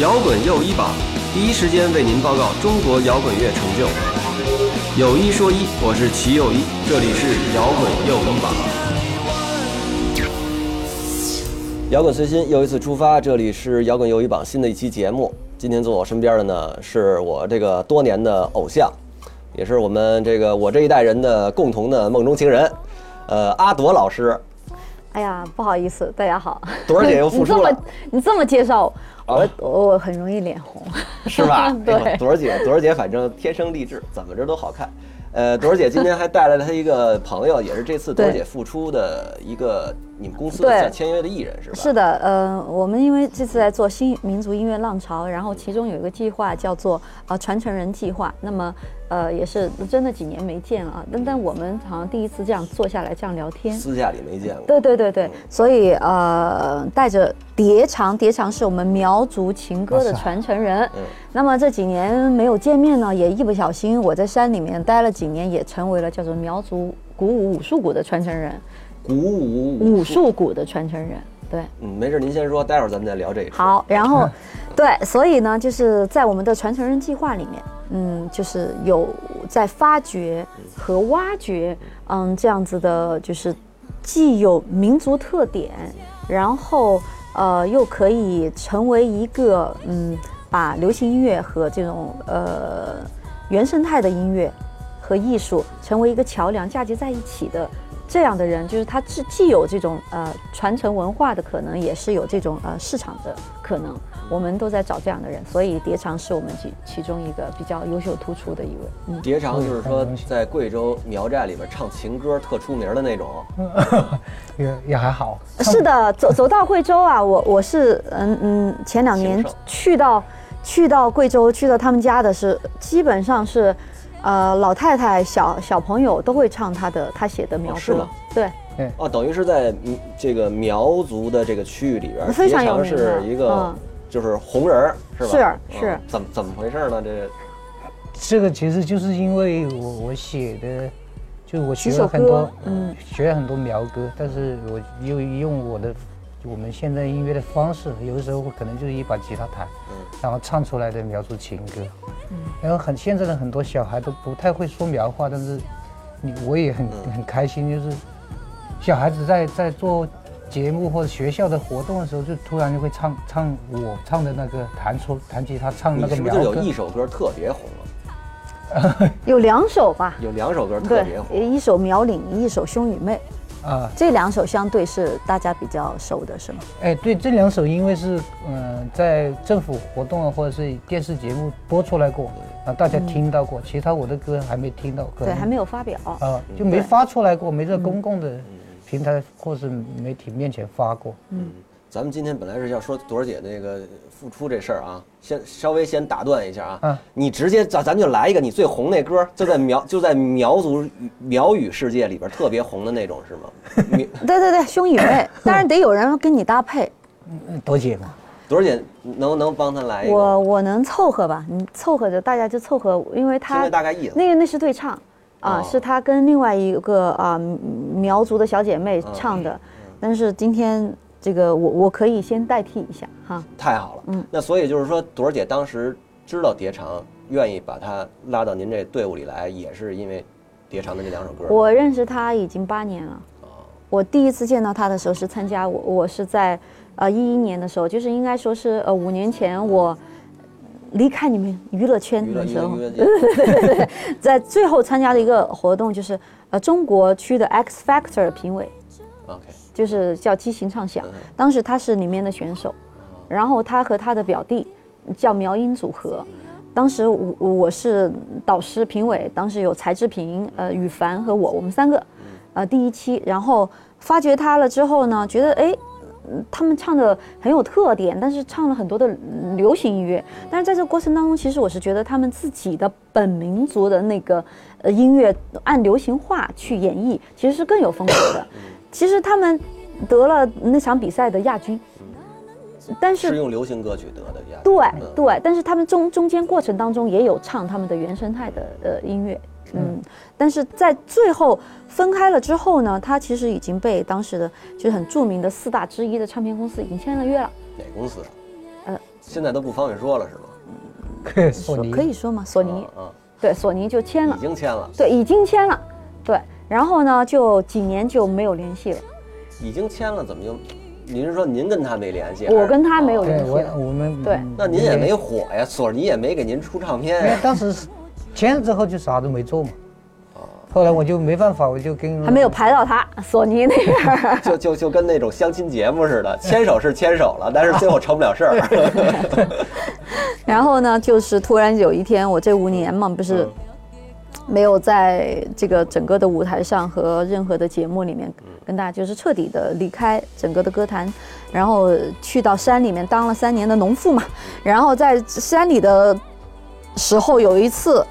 摇滚又一榜，第一时间为您报告中国摇滚乐成就。有一说一，我是齐又一，这里是摇滚又一榜。摇滚随心又一次出发，这里是摇滚又一榜新的一期节目。今天坐我身边的呢，是我这个多年的偶像，也是我们这个我这一代人的共同的梦中情人，呃，阿朵老师。哎呀，不好意思，大家好。朵儿姐又复出了。你这么你这么介绍我，我我很容易脸红，是吧？对。朵儿姐，朵儿姐，反正天生丽质，怎么着都好看。呃，朵儿姐今天还带来了她一个朋友，也是这次朵儿姐复出的一个你们公司的签约的艺人，是吧？是的，呃，我们因为这次在做新民族音乐浪潮，然后其中有一个计划叫做呃传承人计划，那么。呃，也是真的几年没见了啊，但但我们好像第一次这样坐下来这样聊天，私下里没见过。对对对对，所以呃，带着碟长，碟长是我们苗族情歌的传承人。嗯。那么这几年没有见面呢，也一不小心我在山里面待了几年，也成为了叫做苗族鼓舞武术鼓的传承人。鼓舞武术鼓的传承人，对。嗯，没事，您先说，待会儿咱们再聊这个。好，然后，对，所以呢，就是在我们的传承人计划里面。嗯，就是有在发掘和挖掘，嗯，这样子的，就是既有民族特点，然后呃，又可以成为一个嗯，把流行音乐和这种呃原生态的音乐和艺术成为一个桥梁嫁接在一起的这样的人，就是他既既有这种呃传承文化的可能，也是有这种呃市场的可能。我们都在找这样的人，所以蝶长是我们其其中一个比较优秀突出的一位。嗯，蝶长就是说在贵州苗寨里边唱情歌特出名的那种，也也还好。是的，走走到贵州啊，我我是嗯嗯，前两年去到去到贵州，去到他们家的是基本上是，呃，老太太、小小朋友都会唱他的他写的苗歌。对。哦，等于是在这个苗族的这个区域里边，非常有名是一个。就是红人是吧？是是，怎么怎么回事呢？这这个其实就是因为我我写的，就我学了很多，嗯，学了很多苗歌，但是我又用我的我们现在音乐的方式，有的时候可能就是一把吉他弹，嗯，然后唱出来的苗族情歌，嗯，然后很现在的很多小孩都不太会说苗话，但是你我也很很开心，就是小孩子在在做。节目或者学校的活动的时候，就突然就会唱唱我唱的那个弹出弹吉他唱那个苗歌。是不是有一首歌特别红了？有两首吧。有两首歌特别红，一首苗岭，一首兄与妹。啊，这两首相对是大家比较熟的，是吗？哎，对，这两首因为是嗯在政府活动啊或者是电视节目播出来过啊，大家听到过。其他我的歌还没听到，对，还没有发表啊，就没发出来过，没在公共的。平台或是媒体面前发过。嗯，咱们今天本来是要说朵儿姐那个复出这事儿啊，先稍微先打断一下啊。嗯，你直接咱咱就来一个你最红那歌，就在苗就在苗族苗语世界里边特别红的那种是吗？对对对，兄语妹，当然得有人跟你搭配。嗯，朵姐嘛，朵儿姐能能帮他来一个？我我能凑合吧，你凑合着，大家就凑合，因为他大概意思。那个那是对唱。啊，是他跟另外一个啊苗族的小姐妹唱的，但是今天这个我我可以先代替一下哈。太好了，嗯，那所以就是说，朵儿姐当时知道蝶长愿意把她拉到您这队伍里来，也是因为蝶长的这两首歌。我认识他已经八年了，我第一次见到他的时候是参加我我是在呃一一年的时候，就是应该说是呃五年前我。离开你们娱乐圈的时候，对对对对，在最后参加的一个活动就是呃中国区的 X Factor 评委，OK，就是叫激情唱响，当时他是里面的选手，然后他和他的表弟叫苗音组合，当时我我是导师评委，当时有柴智屏、呃羽凡和我，我们三个，呃第一期，然后发掘他了之后呢，觉得哎。他们唱的很有特点，但是唱了很多的流行音乐。但是在这个过程当中，其实我是觉得他们自己的本民族的那个呃音乐按流行化去演绎，其实是更有风格的。其实他们得了那场比赛的亚军，但是是用流行歌曲得的亚军。对对，但是他们中中间过程当中也有唱他们的原生态的呃音乐。嗯，但是在最后分开了之后呢，他其实已经被当时的就是很著名的四大之一的唱片公司已经签了约了。哪公司？呃，现在都不方便说了是吗？索尼可以说吗？索尼，嗯，对，索尼就签了已，经签了，对，已经签了，对，然后呢，就几年就没有联系了，已经签了，怎么就？您是说您跟他没联系？我跟他没有联系我。我们对那您也没火呀，索尼也没给您出唱因为片，当时签了之后就啥都没做嘛。后来我就没办法，我就跟还没有排到他，索尼那边。就就就跟那种相亲节目似的，牵手是牵手了，但是最后成不了事儿。然后呢，就是突然有一天，我这五年嘛，不是没有在这个整个的舞台上和任何的节目里面跟大家就是彻底的离开整个的歌坛，然后去到山里面当了三年的农妇嘛，然后在山里的时候有一次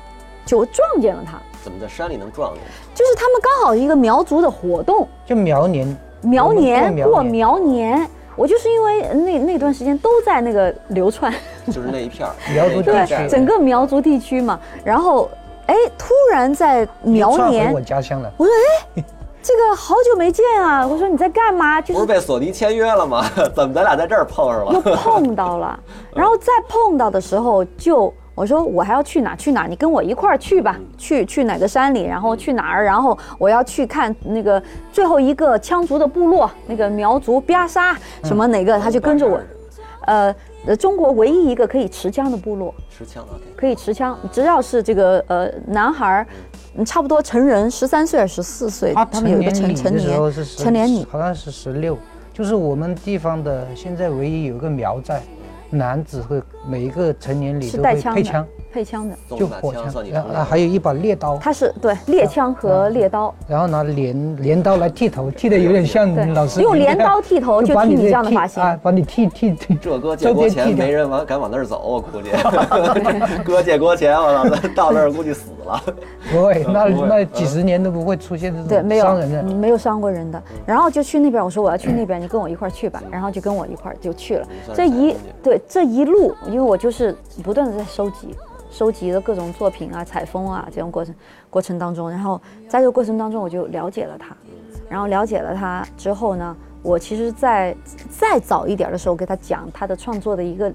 就撞见了他，怎么在山里能撞见？就是他们刚好一个苗族的活动，就苗年苗年？过过苗年。我就是因为那那段时间都在那个流窜，就是那一片儿。苗族地区整个苗族地区嘛，然后哎，突然在苗年我，家乡了。我说哎，这个好久没见啊！我说你在干嘛？就是不是被索尼签约了吗？怎么咱俩在这儿碰上了又？碰到了，然后再碰到的时候就。我说我还要去哪？去哪？你跟我一块儿去吧，去去哪个山里，然后去哪儿？然后我要去看那个最后一个羌族的部落，那个苗族边沙什么哪个，他就跟着我。呃，呃中国唯一一个可以持枪的部落，持枪的，可以持枪，只要是这个呃男孩儿，嗯差不多成人，十三岁还是十四岁，他他们有一个成礼成的时候年是成年礼，好像是十六，就是我们地方的现在唯一有一个苗寨，男子会每一个成年礼都是带枪的。会配枪，配枪的，就火枪啊还有一把猎刀，它是对猎枪和猎刀，然后拿镰镰刀来剃头，剃的有点像老师用镰刀剃头就剃你这样的发型啊，把你剃剃剃。这哥借国钱没人往敢往那儿走，我估计。哥借国钱，我操，到那儿估计死了。不会，那那几十年都不会出现这对，种没有伤人的。嗯没有伤过人的。然后就去那边，我说我要去那边，你跟我一块儿去吧。然后就跟我一块儿就去了。这一对这一路，因为我就是不断的在收集。收集的各种作品啊、采风啊这种过程过程当中，然后在这个过程当中，我就了解了他，然后了解了他之后呢，我其实在再早一点的时候给他讲他的创作的一个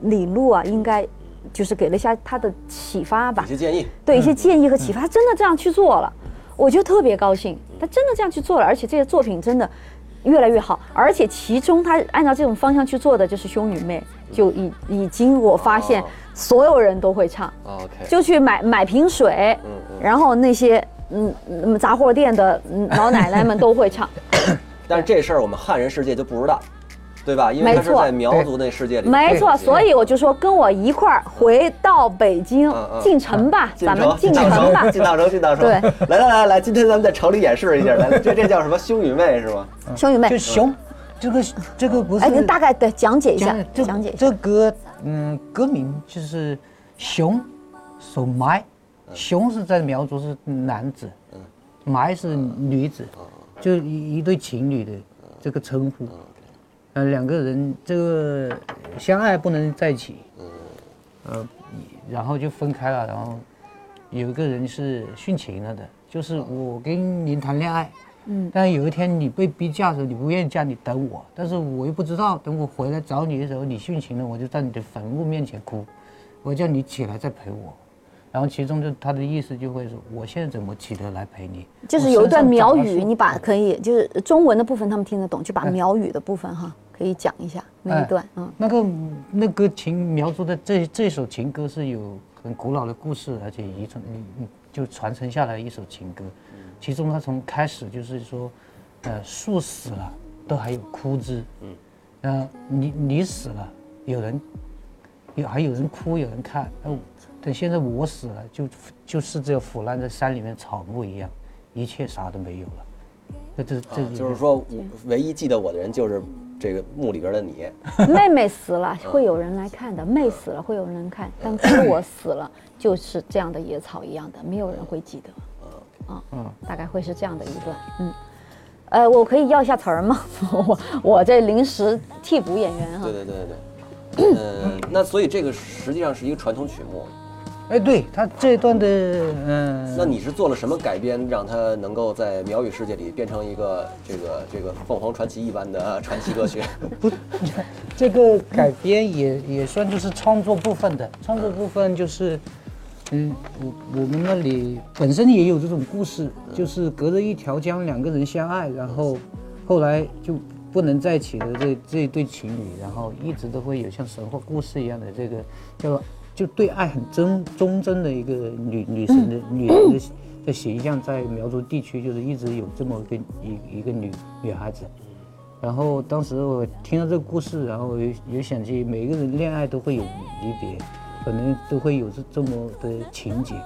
理路啊，应该就是给了一下他的启发吧一。些建议，对一些建议和启发，他真的这样去做了，我就特别高兴。他真的这样去做了，而且这些作品真的越来越好，而且其中他按照这种方向去做的就是兄女妹，就已已经我发现哦。所有人都会唱，OK，就去买买瓶水，然后那些嗯嗯杂货店的嗯老奶奶们都会唱，但是这事儿我们汉人世界就不知道，对吧？因为他是没错。在苗族那世界里。没错，所以我就说跟我一块儿回到北京进城吧，咱们进进城吧。进大城，进大 城。对，来来来来，今天咱们在城里演示一下，来，这这叫什么？兄与妹是吗？兄与妹。就，熊，这个这个不是哎，你大概对讲解一下讲，这讲解一下。这歌，嗯，歌名就是熊手埋，熊是在苗族是男子，埋是女子，就一一对情侣的这个称呼。呃，两个人这个相爱不能在一起，呃，然后就分开了，然后有一个人是殉情了的，就是我跟您谈恋爱，嗯，但是有一天你被逼嫁的时候，你不愿意嫁，你等我，但是我又不知道，等我回来找你的时候，你殉情了，我就在你的坟墓面前哭，我叫你起来再陪我，然后其中就他的意思就会说，我现在怎么起得来陪你？就是有一段苗语，你把把可以就是中文的部分他们听得懂，就把苗语的部分哈可以讲一下那一段，嗯，那个那个情描述的这这首情歌是有很古老的故事，而且遗传你你就传承下来一首情歌。其中它从开始就是说，呃，树死了都还有枯枝，嗯，呃，你你死了，有人有还有人哭，有人看，哦，等现在我死了，就就是这腐烂在山里面草木一样，一切啥都没有了。这这这啊就是说，我唯一记得我的人就是这个墓里边的你。妹妹死了会有人来看的，妹死了会有人看，但哥我死了就是这样的野草一样的，没有人会记得，啊，嗯，大概会是这样的一段，嗯。呃，我可以要一下词儿吗？我我这临时替补演员哈对。对对对对。嗯，那所以这个实际上是一个传统曲目，哎，对他这段的，嗯，那你是做了什么改编，让他能够在苗语世界里变成一个这个这个凤凰传奇一般的传奇歌曲？不，这个改编也也算就是创作部分的，创作部分就是，嗯，我我们那里本身也有这种故事，就是隔着一条江，两个人相爱，然后后来就不能在一起的这这一对情侣，然后一直都会有像神话故事一样的这个叫。就对爱很忠忠贞的一个女女神的女人的的形象，在苗族地区就是一直有这么个一一个女女孩子。然后当时我听到这个故事，然后也也想起每个人恋爱都会有离别，可能都会有这这么的情节。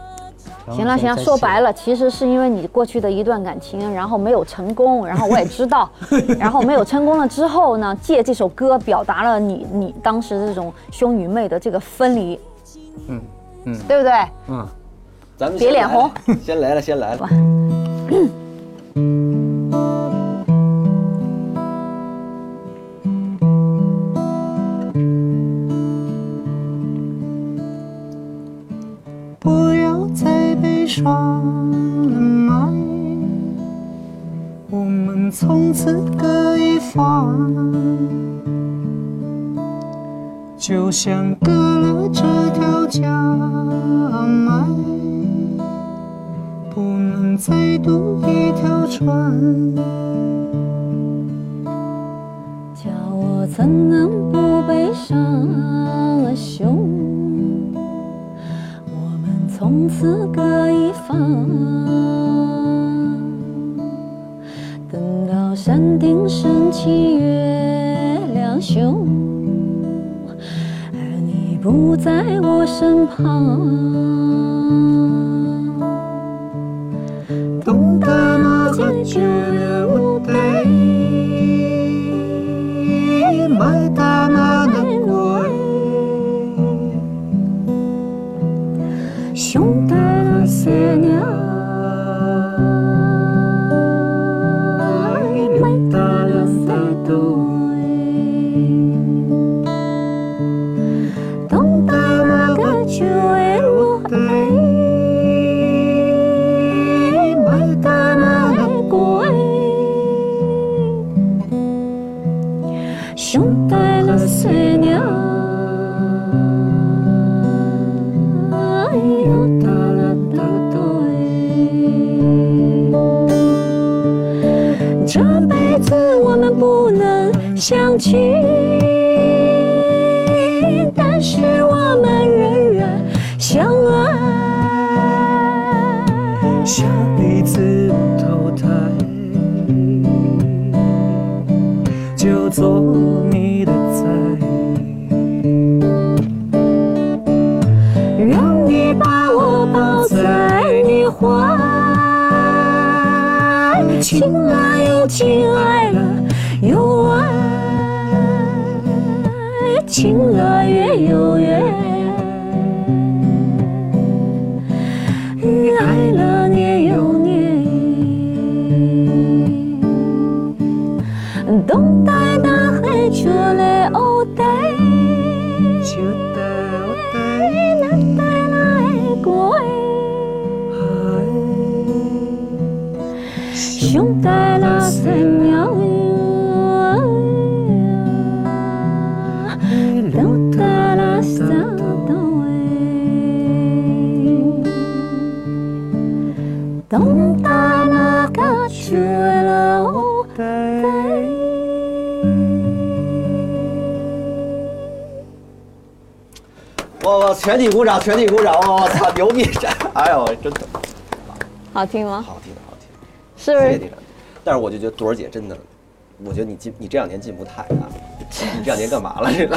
行了行了，说白了，其实是因为你过去的一段感情，然后没有成功，然后我也知道，然后没有成功了之后呢，借这首歌表达了你你当时这种兄与妹的这个分离。嗯嗯，对不对？嗯，咱们别脸红，先来了，先来了。不要再悲伤了吗？我们从此各一方。就像割了这条江脉，不能再渡一条船。叫我怎能不悲伤啊兄？我们从此各一方。等到山顶升起不在我身旁，相兄带那三娘。全体鼓掌，全体鼓掌！我操，牛逼！哎呦，真的，好听吗？好听，好听，是不是？但是我就觉得朵儿姐真的，我觉得你进你这两年进步太大了。你这两年干嘛了？这个？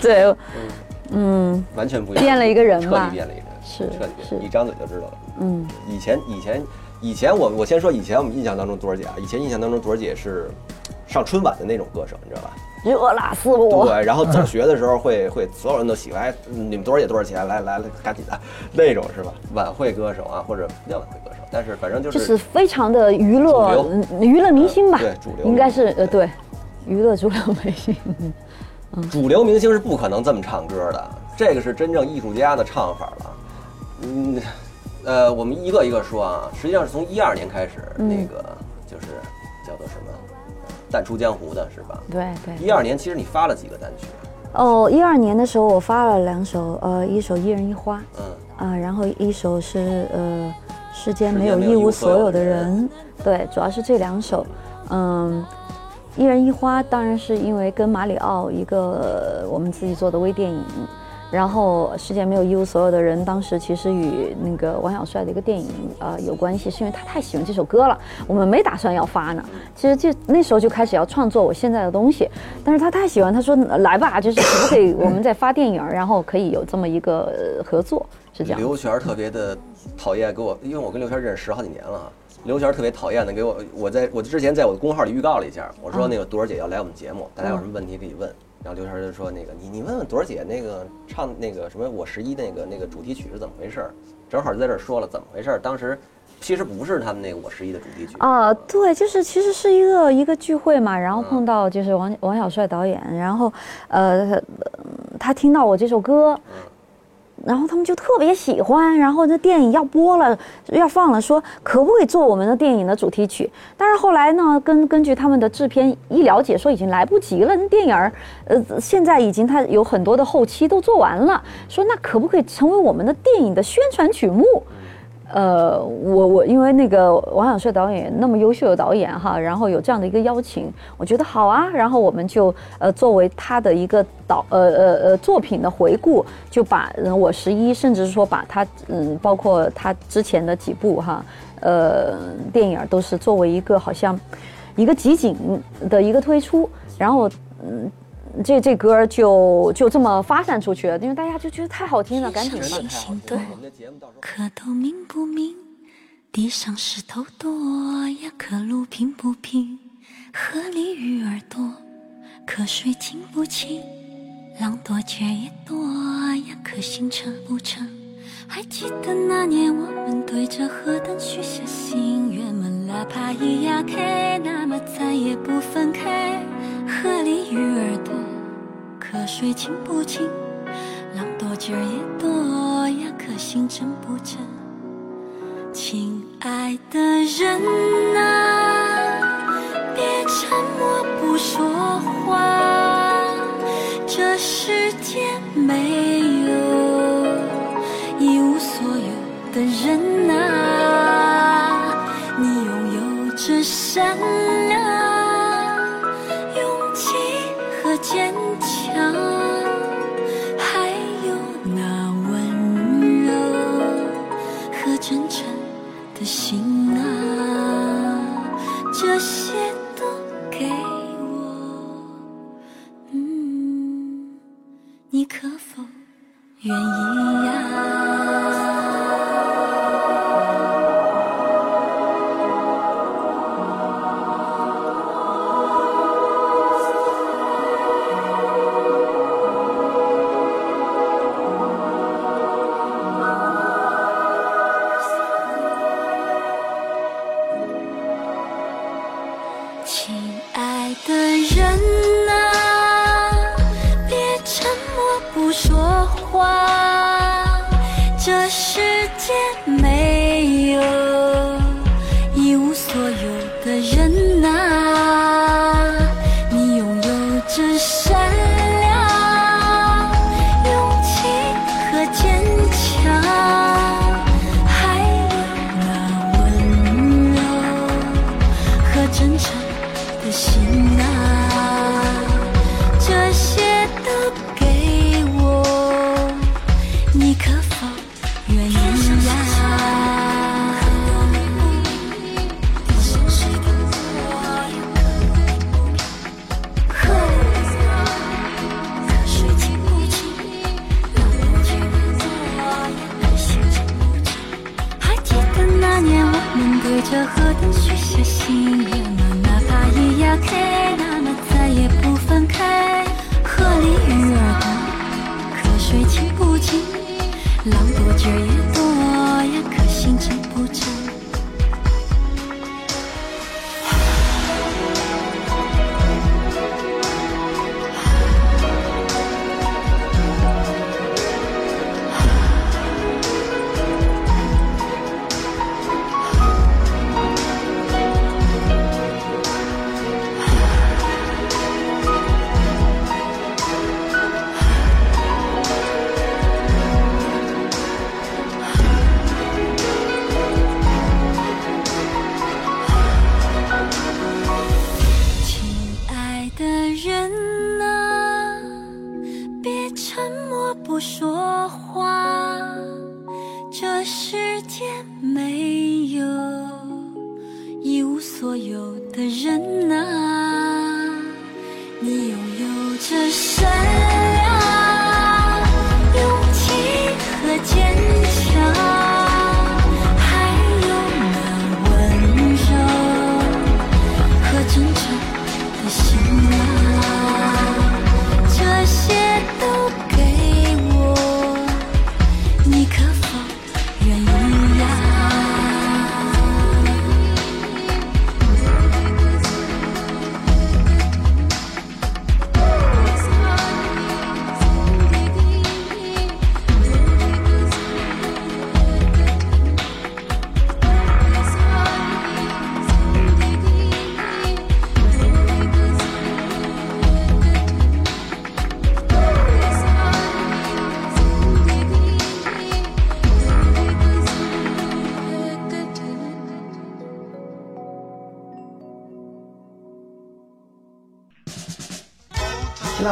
对，嗯，完全不一样，变了一个人吧？彻底变了一个人，是彻底变，一张嘴就知道了。嗯，以前以前以前我我先说以前我们印象当中朵儿姐啊，以前印象当中朵儿姐是上春晚的那种歌手，你知道吧？热辣似火。对，然后走学的时候会 会所有人都喜欢，哎，你们多少也多少钱？来来来，赶紧的，那种是吧？晚会歌手啊，或者不叫晚会歌手，但是反正就是就是非常的娱乐娱乐明星吧？对，主流应该是呃对，娱乐主流明星。主流明星是不可能这么唱歌的，这个是真正艺术家的唱法了。嗯，呃，我们一个一个说啊，实际上是从一二年开始，那个就是叫做什么，淡出江湖的是吧？对对。一二年其实你发了几个单曲？哦，一二年的时候我发了两首，呃，一首《一人一花》，嗯，啊，然后一首是呃，世间没有一无所有的人，对，主要是这两首，嗯。一人一花当然是因为跟马里奥一个我们自己做的微电影，然后世界没有一无所有的人，当时其实与那个王小帅的一个电影呃有关系，是因为他太喜欢这首歌了，我们没打算要发呢。其实就那时候就开始要创作我现在的东西，但是他太喜欢，他说来吧，就是可不可以我们再发电影，然后可以有这么一个合作，是这样。刘璇特别的讨厌给我，因为我跟刘璇认识十好几年了。刘璇特别讨厌的，给我，我在我之前在我的公号里预告了一下，我说那个朵儿姐要来我们节目，大家有什么问题可以问。然后刘璇就说那个你你问问朵儿姐那个唱那个什么我十一那个那个主题曲是怎么回事？正好就在这儿说了怎么回事。当时其实不是他们那个我十一的主题曲啊，对，就是其实是一个一个聚会嘛，然后碰到就是王王小帅导演，然后呃他听到我这首歌。然后他们就特别喜欢，然后那电影要播了，要放了，说可不可以做我们的电影的主题曲？但是后来呢，根根据他们的制片一了解，说已经来不及了，那电影儿，呃，现在已经他有很多的后期都做完了，说那可不可以成为我们的电影的宣传曲目？呃，我我因为那个王小帅导演那么优秀的导演哈，然后有这样的一个邀请，我觉得好啊，然后我们就呃作为他的一个导呃呃呃作品的回顾，就把我十一，甚至是说把他嗯包括他之前的几部哈呃电影都是作为一个好像一个集锦的一个推出，然后嗯。这这歌就就这么发散出去了，因为大家就觉得太好听了，赶紧吧。对，蝌蚪明不明？地上石头多呀，可路平不平？河里鱼儿多，可水清不清？浪多却也多呀，可心沉不沉？还记得那年我们对着河灯许下心愿吗？哪怕一压开，那么再也不分开。河里鱼儿多，河水清不清？浪多劲儿也多呀，可心真不真？亲爱的人啊，别沉默不说话，这世界没有一无所有的人啊，你拥有着善良。勇气和坚这些都给我。嗯，你可否愿意呀？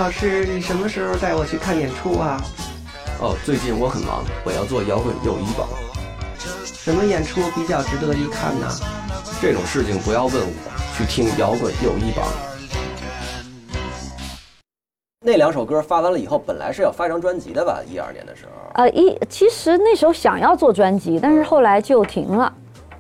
老师，你什么时候带我去看演出啊？哦，最近我很忙，我要做摇滚友谊榜。什么演出比较值得一看呢？这种事情不要问我，去听摇滚友谊榜。那两首歌发完了以后，本来是要发一张专辑的吧？一二年的时候。呃，一其实那时候想要做专辑，但是后来就停了，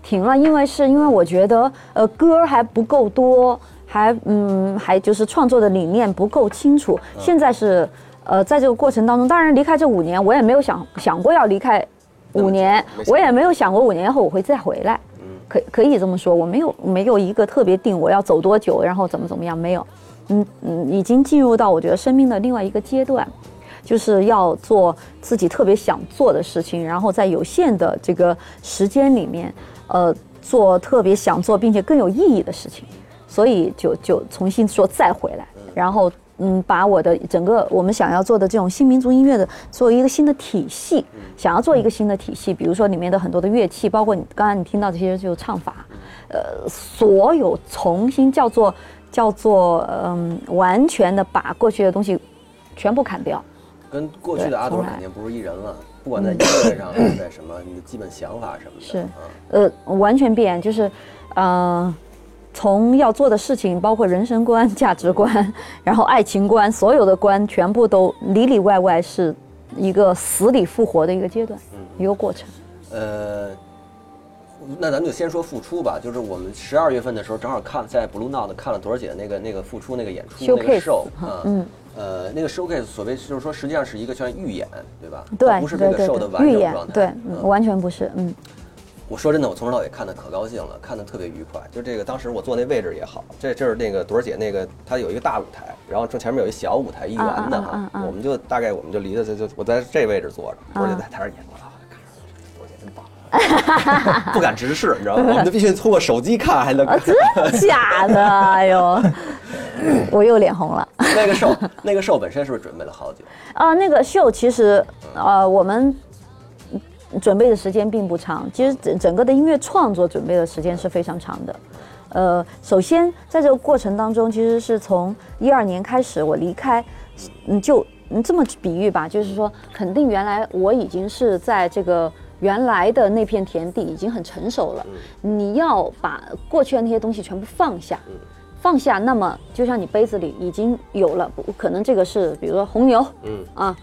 停了，因为是因为我觉得呃歌还不够多。还嗯，还就是创作的理念不够清楚。现在是，呃，在这个过程当中，当然离开这五年，我也没有想想过要离开五年，我也没有想过五年后我会再回来。可可以这么说，我没有没有一个特别定我要走多久，然后怎么怎么样，没有。嗯嗯，已经进入到我觉得生命的另外一个阶段，就是要做自己特别想做的事情，然后在有限的这个时间里面，呃，做特别想做并且更有意义的事情。所以就就重新说再回来，然后嗯，把我的整个我们想要做的这种新民族音乐的作为一个新的体系，想要做一个新的体系，比如说里面的很多的乐器，包括你刚才你听到这些就是唱法，呃，所有重新叫做叫做嗯，完全的把过去的东西全部砍掉，跟过去的阿朵肯定不是一人了，不管在音乐上还是在什么，你的基本想法什么的，是。呃，完全变，就是嗯。从要做的事情，包括人生观、价值观，然后爱情观，所有的观全部都里里外外是一个死里复活的一个阶段，嗯一个过程。呃，那咱们就先说复出吧。就是我们十二月份的时候，正好看在 Blue Note 看了朵儿姐那个那个复出那个演出那个 show 啊，嗯，呃，那个 showcase 所谓就是说实际上是一个像预演，对吧？对，不是这个 show 的完整状态，对，完全不是，嗯。我说真的，我从头到尾看的可高兴了，看的特别愉快。就这个，当时我坐那位置也好，这就是那个朵儿姐那个，她有一个大舞台，然后正前面有一小舞台，一圆的哈。我们就大概我们就离的就就我在这位置坐着，朵儿姐在台上演，我看着朵儿姐真棒，不敢直视，你知道吗？我们就必须通过手机看，还能真假的？哎呦，我又脸红了。那个秀，那个秀本身是不是准备了好久？啊，那个秀其实，呃，我们。准备的时间并不长，其实整整个的音乐创作准备的时间是非常长的。呃，首先在这个过程当中，其实是从一二年开始我离开，嗯，就这么比喻吧，就是说，肯定原来我已经是在这个原来的那片田地已经很成熟了。你要把过去的那些东西全部放下，放下，那么就像你杯子里已经有了，可能这个是比如说红牛，嗯啊。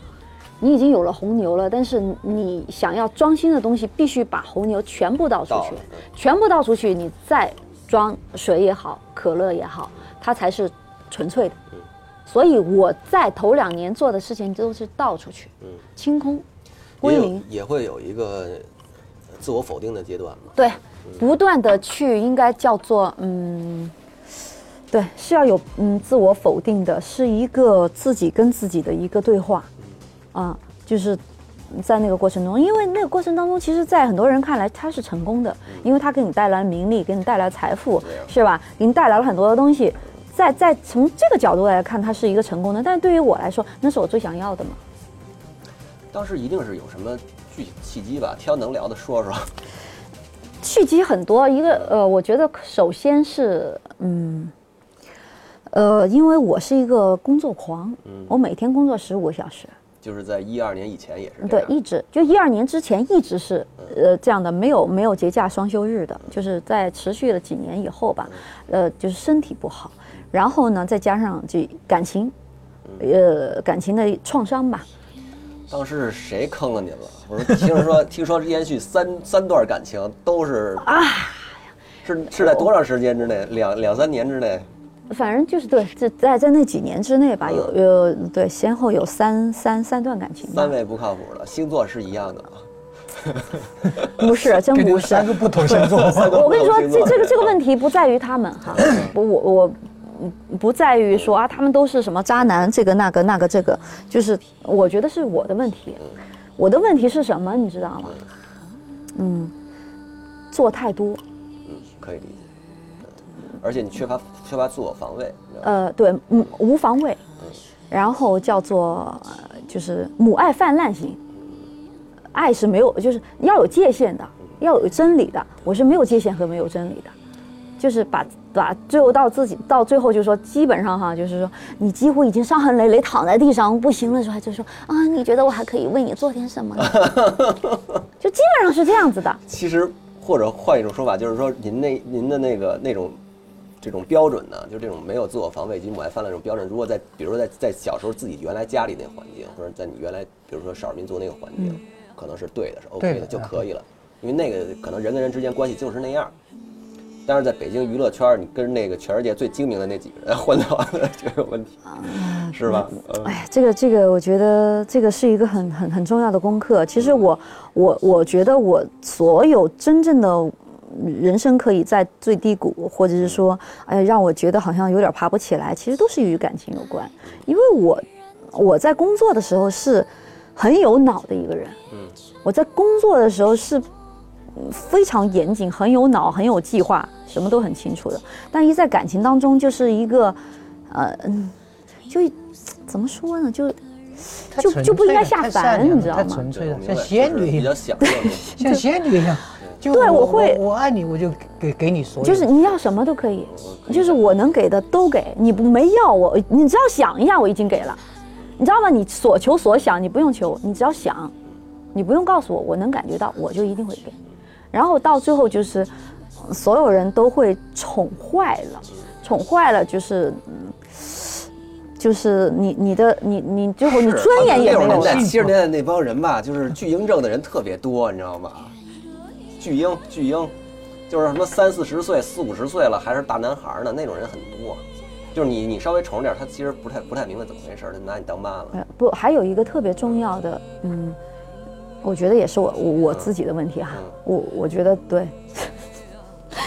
你已经有了红牛了，但是你想要装新的东西，必须把红牛全部倒出去，全部倒出去，你再装水也好，可乐也好，它才是纯粹的。所以我在头两年做的事情都是倒出去，清空，归零，也会有一个自我否定的阶段嘛？对，不断的去，应该叫做嗯，对，是要有嗯自我否定的，是一个自己跟自己的一个对话。啊，就是在那个过程中，因为那个过程当中，其实，在很多人看来，他是成功的，因为他给你带来名利，给你带来财富，是吧？给你带来了很多的东西，在在从这个角度来看，他是一个成功的。但是对于我来说，那是我最想要的嘛。当时一定是有什么具体契机吧？挑能聊的说说。契机很多，一个呃，我觉得首先是嗯，呃，因为我是一个工作狂，我每天工作十五个小时，就是在一二年以前也是对，一直就一二年之前一直是呃这样的，没有没有节假双休日的，就是在持续了几年以后吧，呃，就是身体不好，然后呢，再加上这感情，呃，感情的创伤吧。当时是谁坑了您了？我说听说 听说连续三三段感情都是啊，是是在多长时间之内？两两三年之内？反正就是对，在在在那几年之内吧，有有对，先后有三三三段感情。三位不靠谱的星座是一样的吗？不是，真不是。三个不同星座。我跟你说，这这个这个问题不在于他们哈，不 我我不在于说啊，他们都是什么渣男，这个那个那个这个，就是我觉得是我的问题。我的问题是什么？你知道吗？嗯，做太多。嗯，可以理解。而且你缺乏缺乏自我防卫。呃，对，嗯，无防卫，然后叫做就是母爱泛滥型。爱是没有，就是要有界限的，要有真理的。我是没有界限和没有真理的，就是把把最后到自己到最后就是说，基本上哈，就是说你几乎已经伤痕累累躺在地上不行的时候，就说啊，你觉得我还可以为你做点什么呢？就基本上是这样子的。其实或者换一种说法，就是说您那您的那个那种。这种标准呢，就这种没有自我防卫及母爱泛滥这种标准，如果在比如说在在小时候自己原来家里那环境，或者在你原来比如说少数民族那个环境，可能是对的，是 OK 的就可以了，因为那个可能人跟人之间关系就是那样。但是在北京娱乐圈，你跟那个全世界最精明的那几个人混到就有 问题，是吧？哎，这个这个，我觉得这个是一个很很很重要的功课。其实我我我觉得我所有真正的。人生可以在最低谷，或者是说，哎，让我觉得好像有点爬不起来，其实都是与感情有关。因为我，我在工作的时候是很有脑的一个人，嗯，我在工作的时候是非常严谨、很有脑、很有计划，什么都很清楚的。但一在感情当中，就是一个，呃，就怎么说呢？就就就不应该下凡，你知道吗？太纯粹了，像仙女一样，像仙女一样。对，我会，我爱你，我就给给你所有。就是你要什么都可以，就是我能给的都给你，不没要我，你只要想一下，我已经给了，你知道吗？你所求所想，你不用求，你只要想，你不用告诉我，我能感觉到，我就一定会给。然后到最后就是，所有人都会宠坏了，宠坏了就是，就是你你的你你最后你尊严也没有。六十年代七十年代那帮人吧，就是巨婴症的人特别多，你知道吗？巨婴，巨婴，就是什么三四十岁、四五十岁了还是大男孩呢？那种人很多。就是你，你稍微宠点，他其实不太不太明白怎么回事，他拿你当妈了。不，还有一个特别重要的，嗯，我觉得也是我我我自己的问题哈。我我觉得对。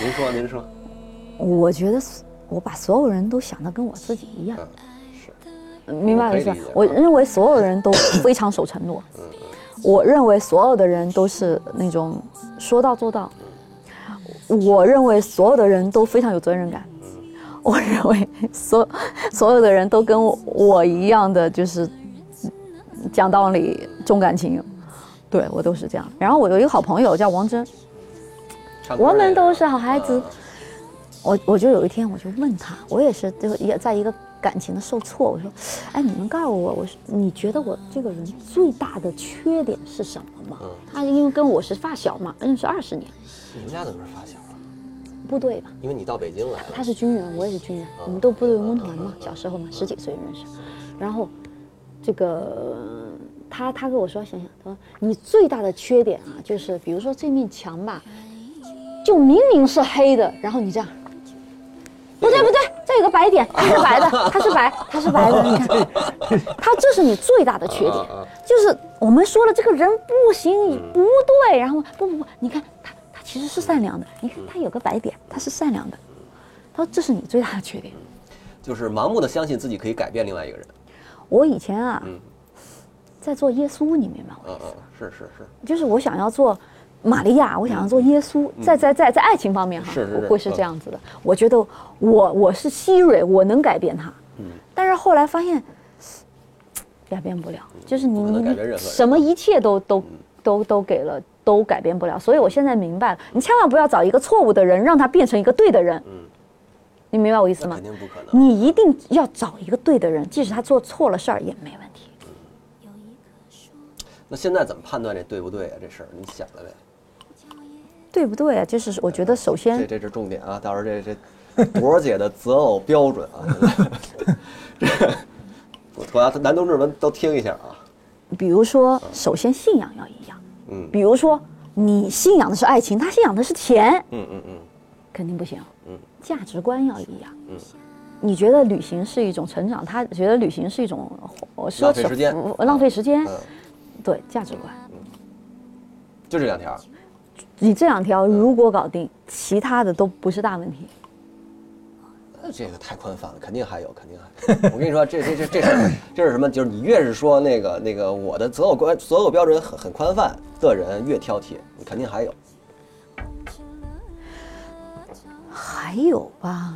您说，您说。我觉得我把所有人都想的跟我自己一样。是。明白意思？我认为所有人都非常守承诺。嗯。我认为所有的人都是那种说到做到。我认为所有的人都非常有责任感。我认为所所有的人都跟我一样的，就是讲道理、重感情。对我都是这样。然后我有一个好朋友叫王真，我们都是好孩子。我我就有一天我就问他，我也是就也在一个。感情的受挫，我说，哎，你能告诉我，我说你觉得我这个人最大的缺点是什么吗？他因为跟我是发小嘛，认识二十年。你们俩怎么是发小啊？部队吧。因为你到北京来了。他是军人，我也是军人，我们都部队文工团嘛，小时候嘛，十几岁认识。然后，这个他他跟我说，想想，他说你最大的缺点啊，就是比如说这面墙吧，就明明是黑的，然后你这样。不对不对，这有个白点，它是白的，它是白，它是白的。你看，它这是你最大的缺点，就是我们说了这个人不行，不对，然后不不不，你看他他其实是善良的，你看他有个白点，他是善良的。他说这是你最大的缺点，就是盲目的相信自己可以改变另外一个人。我以前啊，在做耶稣，你明白吗？嗯嗯，是是是，就是我想要做。玛利亚，我想要做耶稣，在在在在爱情方面哈，会是这样子的。我觉得我我是希瑞，我能改变他。嗯，但是后来发现改变不了，就是你你什么一切都都都都给了，都改变不了。所以我现在明白了，你千万不要找一个错误的人，让他变成一个对的人。嗯，你明白我意思吗？肯定不可能。你一定要找一个对的人，即使他做错了事儿也没问题。那现在怎么判断这对不对啊？这事儿你想了呗？对不对啊？就是我觉得首先这这是重点啊，到时候这这朵儿姐的择偶标准啊，这我 我要男同志们都听一下啊。比如说，首先信仰要一样，嗯比如说你信仰的是爱情，他信仰的是钱，嗯嗯嗯肯定不行。嗯，价值观要一样。嗯，你觉得旅行是一种成长，他觉得旅行是一种呃奢侈浪费时间浪费时间。嗯，对，价值观。就这两条。你这两条如果搞定，其他的都不是大问题。那这个太宽泛了，肯定还有，肯定还有。我跟你说，这这这这是这是什么？就是你越是说那个那个我的择偶观择偶标准很很宽泛的人，越挑剔，你肯定还有。还有吧，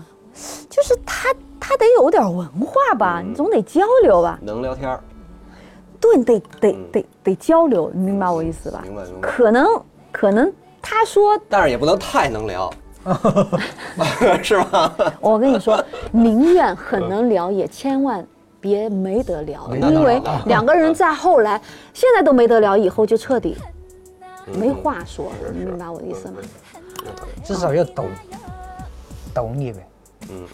就是他他得有点文化吧，你总得交流吧。能聊天儿，对，得得得得交流，你明白我意思吧？明白明白可能可能他说，但是也不能太能聊，是吧？我跟你说，宁愿很能聊，也千万别没得聊，因为两个人在后来现在都没得聊，以后就彻底没话说，你明白我的意思吗？至少要懂，懂你呗。嗯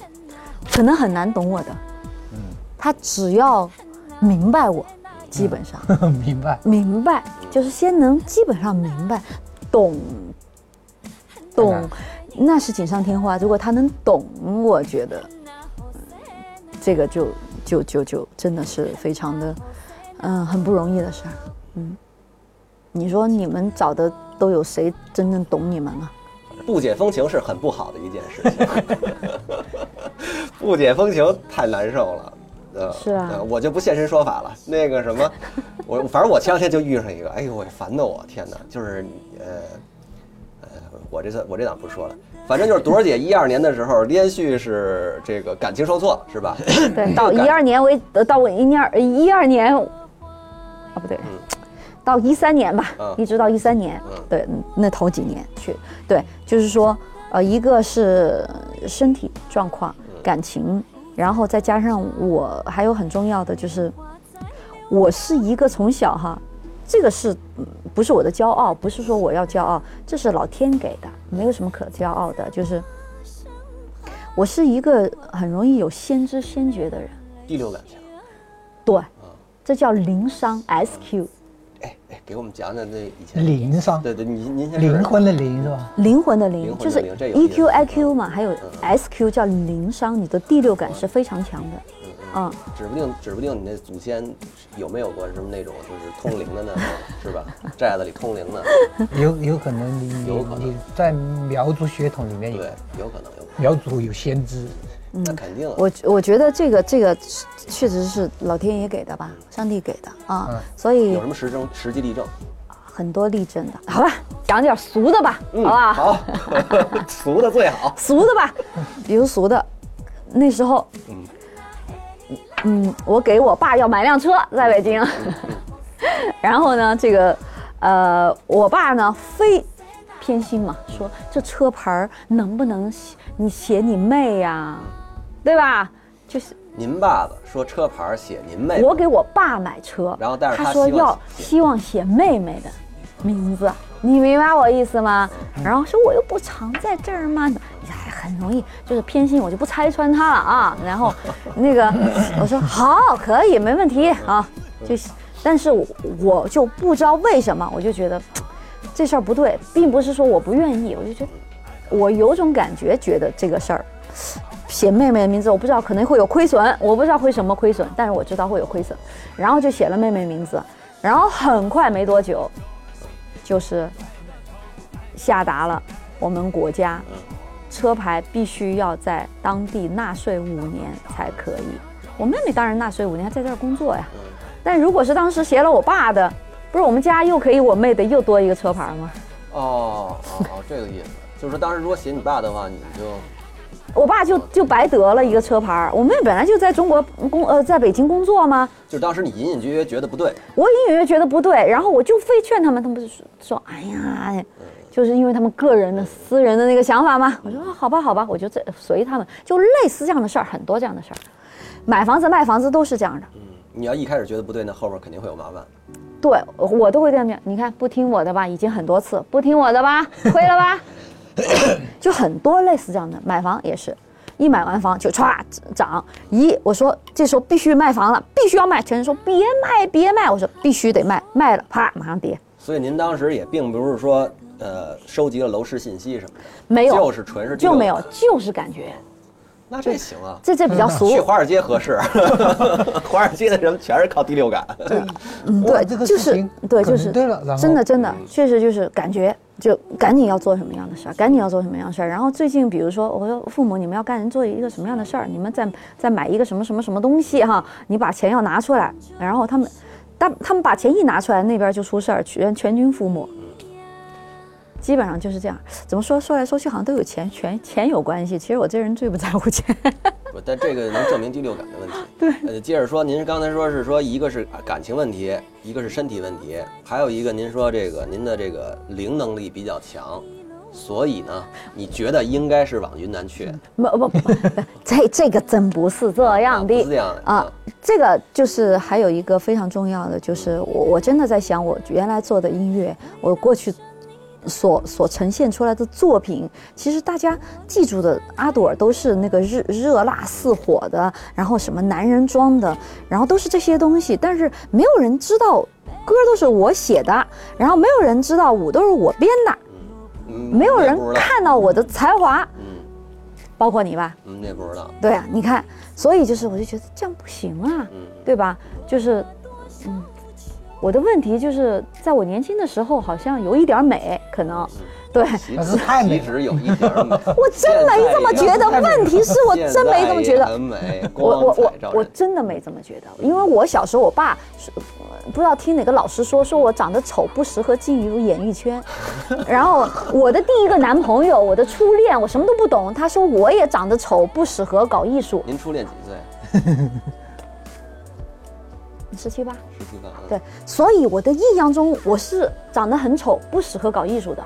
可能很难懂我的，嗯他只要明白我，基本上。明白。明白，就是先能基本上明白，懂，懂，那是锦上添花。如果他能懂，我觉得，这个就就就就真的是非常的，嗯，很不容易的事儿。嗯，你说你们找的都有谁真正懂你们啊？不解风情是很不好的一件事情，不解风情太难受了。呃，是啊。呃我就不现身说法了。那个什么，我反正我前两天就遇上一个，哎呦喂，烦的我，天哪！就是呃呃，我这次我这档不说了，反正就是朵儿姐一二年的时候，连续是这个感情受挫，是吧？对，到一二年为呃到我一二一二年，啊不对，到一三年吧，嗯。一直到一三年，嗯。对，那头几年去，对，就是说，呃，一个是身体状况、感情，然后再加上我还有很重要的就是，我是一个从小哈，这个是嗯不是我的骄傲，不是说我要骄傲，这是老天给的，没有什么可骄傲的，就是我是一个很容易有先知先觉的人。第六感强。对，这叫灵商 SQ，哎哎，给我们讲讲那以前。灵商，对对，您您先说。灵魂的灵是吧？灵魂的灵，灵魂的就是灵这有意思 EQ、IQ 嘛，还有 SQ 叫灵商，你的第六感是非常强的。嗯，指不定，指不定你那祖先有没有过什么那种就是通灵的呢，是吧？寨子里通灵的，有有可能你有可能。你你在苗族血统里面有。对，有可能，有苗族有先知，能，那肯定啊。我我觉得这个这个确实是老天爷给的吧，上帝给的啊嗯，所以有什么实证、实际例证？很多例证的。好吧，讲点俗的吧，好不好？好，俗的最好。俗的吧，比如俗的，那时候，嗯，我给我爸要买辆车，在北京，然后呢，这个，呃，我爸呢非偏心嘛，说这车牌能不能写你写你妹呀、对吧？就是您爸爸说车牌写您妹，我给我爸买车，然后但是他他说要希望写妹妹的名字，你明白我意思吗？嗯然后说我又不常在这儿嘛，哎，很容易就是偏心，我就不拆穿他了啊。然后那个 我说好，可以，没问题啊，就是，但是我我就不知道为什么，我就觉得这事儿不对，并不是说我不愿意，我就觉得我有种感觉，觉得这个事儿。写妹妹的名字，我不知道可能会有亏损，我不知道会什么亏损，但是我知道会有亏损，然后就写了妹妹名字，然后很快没多久，就是下达了我们国家车牌必须要在当地纳税五年才可以。我妹妹当然纳税五年，还在这儿工作呀。但如果是当时写了我爸的，不是我们家又可以我妹的又多一个车牌吗？哦哦哦，这个意思，就是说当时如果写你爸的话，你就我爸就就白得了一个车牌儿。我妹本来就在中国工呃在北京工作吗？就是当时你隐隐约约觉得不对，我隐隐约约觉得不对，然后我就非劝他们，他们不是说说，哎呀，就是因为他们个人的私人的那个想法嘛。我说、啊好吧，好吧，我就这随他们，就类似这样的事儿很多这样的事儿，买房子卖房子都是这样的，嗯你要一开始觉得不对，那后面肯定会有麻烦。对，我都会这样讲。你看，不听我的吧，已经很多次，不听我的吧，亏了吧，就很多类似这样的。买房也是，一买完房就歘涨。咦我说这时候必须卖房了，必须要卖。全人说别卖别卖，我说必须得卖，卖了啪马上跌。所以您当时也并不是说呃收集了楼市信息什么的，没有，就是纯是就没有，就是感觉。那这行啊，这这比较俗。去华尔街合适，华尔街的人全是靠第六感。嗯，对，就是对，就是对了，真的真的确实就是感觉，就赶紧要做什么样的事儿，赶紧要做什么样的事儿。然后最近比如说，我说父母，你们要干人做一个什么样的事儿？你们再再买一个什么什么什么东西哈？你把钱要拿出来，然后他们，但他们把钱一拿出来，那边就出事儿，全全军覆没。基本上就是这样，怎么说说来说去好像都有钱，钱钱有关系。其实我这人最不在乎钱。不，但这个能证明第六感的问题。对，呃，接着说，您刚才说是说一个是感情问题，一个是身体问题，还有一个您说这个您的这个灵能力比较强，所以呢，你觉得应该是往云南去？不不不，这这个真不是这样的，不是这样的啊。这个就是还有一个非常重要的，就是我我真的在想，我原来做的音乐，我过去。所所呈现出来的作品，其实大家记住的阿朵儿都是那个热热辣似火的，然后什么男人装的，然后都是这些东西。但是没有人知道歌都是我写的，然后没有人知道舞都是我编的，没有人看到我的才华，包括你吧？嗯，也不知道。对啊，你看，所以就是我就觉得这样不行啊，对吧？就是，嗯。我的问题就是在我年轻的时候，好像有一点美，可能，对，其实有一点美。我真没这么觉得，问题是我真没这么觉得。很美，我我我我真的没这么觉得，因为我小时候我爸是不知道听哪个老师说，说我长得丑不适合进入演艺圈。然后我的第一个男朋友，我的初恋，我什么都不懂，他说我也长得丑不适合搞艺术。您初恋几岁？十七八，十七八，对，所以我的印象中我是长得很丑，不适合搞艺术的，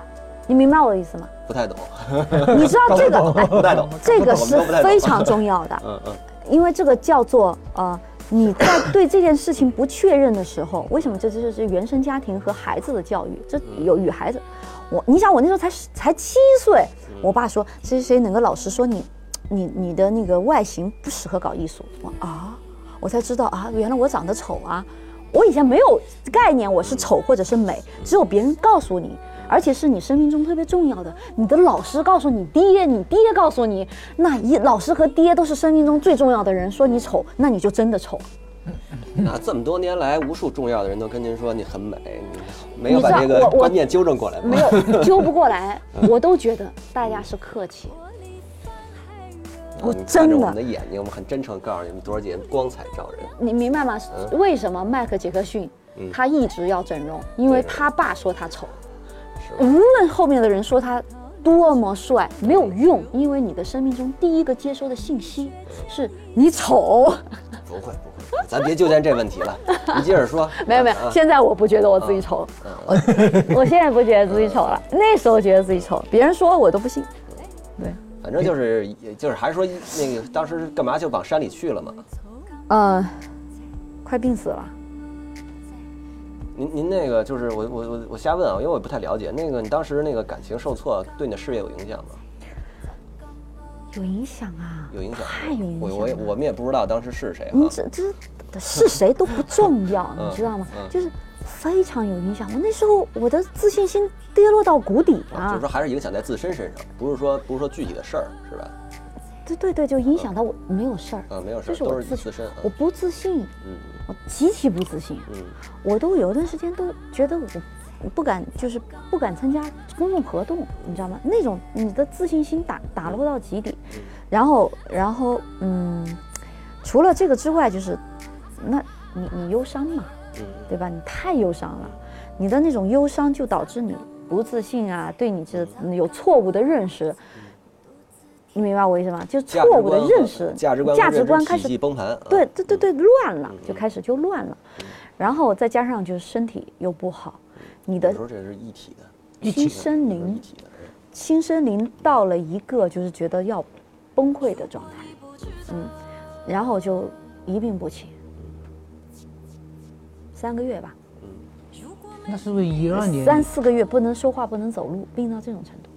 你明白我的意思吗？不太懂，你知道 这个？不太懂，这个是非常重要的，嗯 嗯，因为这个叫做呃，你在对这件事情不确认的时候，为什么这就是原生家庭和孩子的教育？这有与孩子，我你想我那时候才才七岁，我爸说谁谁谁哪个老师说你，你你的那个外形不适合搞艺术，我啊。我才知道啊，原来我长得丑啊！我以前没有概念我是丑或者是美，只有别人告诉你，而且是你生命中特别重要的，你的老师告诉你爹，你爹告诉你，那一老师和爹都是生命中最重要的人，说你丑，那你就真的丑。那这么多年来，无数重要的人都跟您说你很美，你没有把这个观念纠正过来吗？没有纠不过来，我都觉得大家是客气。我真的，我们的眼睛，我们很真诚告诉你们，多少姐光彩照人。你明白吗？为什么迈克杰克逊他一直要整容？因为他爸说他丑。无论后面的人说他多么帅，没有用，因为你的生命中第一个接收的信息是你丑。不会不会，咱别纠结这问题了。你接着说。没有没有，现在我不觉得我自己丑，我我现在不觉得自己丑了。那时候觉得自己丑，别人说我都不信。对。反正就是，就是还是说那个当时干嘛就往山里去了嘛？呃，快病死了。您您那个就是我我我我瞎问啊，因为我不太了解。那个你当时那个感情受挫，对你的事业有影响吗？有影响啊，有影响，太有影响。我我我们也不知道当时是谁。你这这是谁都不重要，你知道吗？就是。非常有影响。我那时候我的自信心跌落到谷底啊！就是说还是影响在自身身上，不是说不是说具体的事儿，是吧？对对对，就影响到我没有事儿啊，没有事儿，就是我自身，我不自信，嗯，我极其不自信，嗯，我都有一段时间都觉得我不敢，就是不敢参加公众活动，你知道吗？那种你的自信心打打落到极底，然后然后嗯，除了这个之外，就是那你你忧伤嘛？对吧？你太忧伤了，你的那种忧伤就导致你不自信啊，对你这有错误的认识，你明白我意思吗？就错误的认识，价值观价值观开始崩盘，对对对对，乱了，就开始就乱了，然后再加上就是身体又不好，你的这是一体的，心身灵，心身灵到了一个就是觉得要崩溃的状态，嗯，然后就一病不起。三个月吧。那是不是一二年？三四个月不能说话，不能走路，病到这种程度。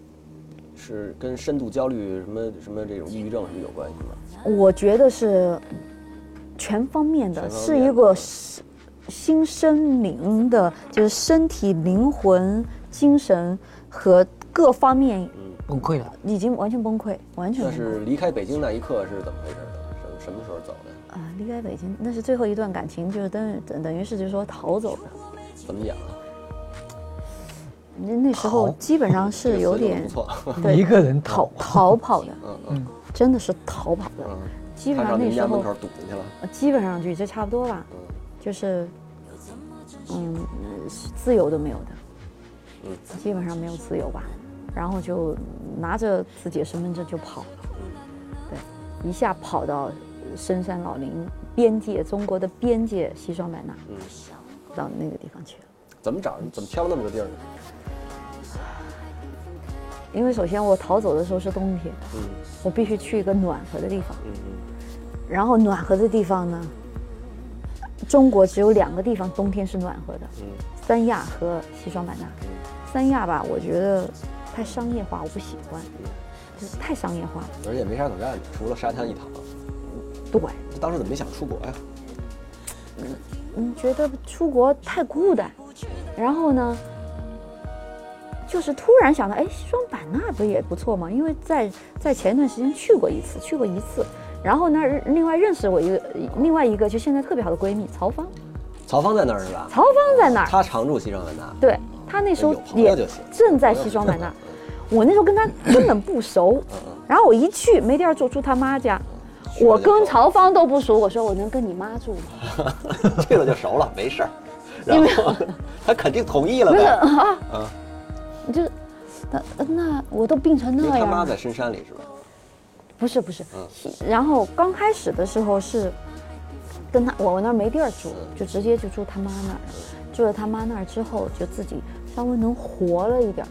是跟深度焦虑什么什么这种抑郁症什么有关系吗？我觉得是全方面的，是一个心心身灵的，就是身体、灵魂、精神和各方面崩溃了。已经完全崩溃，完全那崩溃。是离开北京那一刻是怎么回事离开北京那是最后一段感情，就是等等等于是就是说逃走的。怎么讲啊？那那时候基本上是有点。对一个人逃逃，跑的，嗯嗯真的是逃跑的。嗯，基本上那时候门口堵进去了。呃基本上就这差不多吧，嗯就是嗯是自由都没有的，嗯基本上没有自由吧。然后就拿着自己的身份证就跑了，对，一下跑到深山老林边界，中国的边界西双版纳，嗯，到那个地方去了。怎么找？怎么挑那么个地儿呢？因为首先我逃走的时候是冬天，嗯我必须去一个暖和的地方。嗯然后暖和的地方呢，中国只有两个地方冬天是暖和的，嗯三亚和西双版纳。三亚吧，我觉得太商业化，我不喜欢，就是太商业化了。而且没啥可干的，除了沙滩一躺。对，这当时怎么没想出国呀？嗯，觉得出国太孤单，然后呢，就是突然想到，哎，西双版纳不也不错吗？因为在在前一段时间去过一次，去过一次，然后呢，另外认识我一个另外一个就现在特别好的闺蜜曹芳，曹芳在那儿是吧？曹芳在那儿，她常住西双版纳。对她那时候也正在西双版纳，我那时候跟她根本不熟，然后我一去没地儿住，住她妈家。我跟曹芳都不熟，我说我能跟你妈住吗？去 了就熟了，没事儿。因为然后 他肯定同意了呗。啊，嗯，就是那那我都病成那样了他妈在，深山里是吧？不是不是嗯，然后刚开始的时候是跟他我我那儿没地儿住，嗯就直接就住他妈那儿，住了他妈那儿之后，就自己稍微能活了一点儿，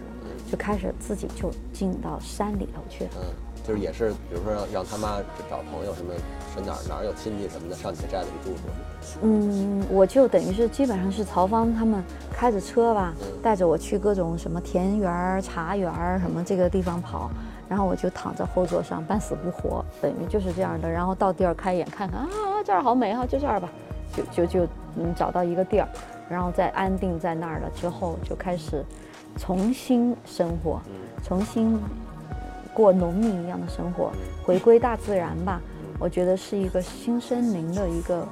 就开始自己就进到山里头去了。嗯，就是也是，比如说让让他妈找朋友什么，说哪儿哪儿有亲戚什么的，上你的寨子里住住。嗯，我就等于是基本上是曹芳他们开着车吧，嗯带着我去各种什么田园、茶园什么这个地方跑，然后我就躺在后座上半死不活，等于就是这样的。然后到地儿开眼看看啊，这儿好美哈、就这儿吧，就就就嗯找到一个地儿，然后再安定在那儿了之后，就开始重新生活，重新过农民一样的生活，回归大自然吧。我觉得是一个新生灵的一个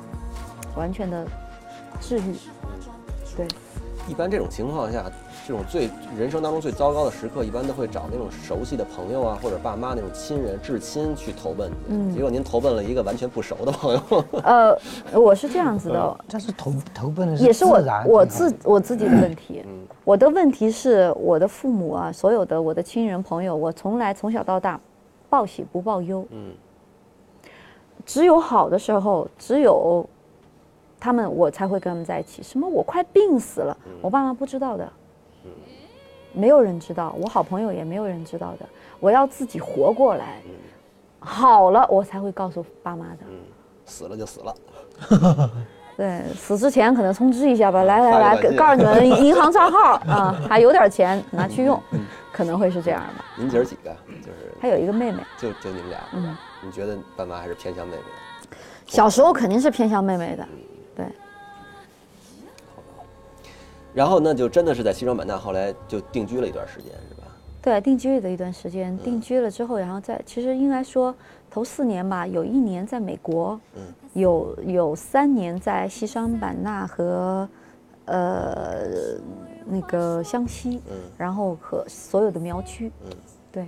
完全的治愈。对，一般这种情况下，这种最人生当中最糟糕的时刻，一般都会找那种熟悉的朋友啊，或者爸妈那种亲人至亲去投奔。嗯结果您投奔了一个完全不熟的朋友。呃，我是这样子的，但是投投奔的也是我我自我自己的问题。嗯我的问题是我的父母啊，所有的我的亲人朋友，我从来从小到大报喜不报忧，嗯只有好的时候，只有他们我才会跟他们在一起。什么我快病死了，我爸妈不知道的，没有人知道，我好朋友也没有人知道的。我要自己活过来，好了我才会告诉爸妈的。嗯，死了就死了。对，死之前可能通知一下吧，来来来，告诉你们银行 账号啊，还有点钱拿去用，可能会是这样的。您姐儿几个？就是还有一个妹妹，就就你们俩。嗯，你觉得爸妈还是偏向妹妹的？小时候肯定是偏向妹妹的，对，然后那就真的是在西双版纳，后来就定居了一段时间，是吧？对，定居了一段时间，定居了之后，然后在其实应该说头四年吧，有一年在美国，嗯。有有三年在西双版纳和呃那个湘西，嗯。然后和所有的苗区，嗯。对，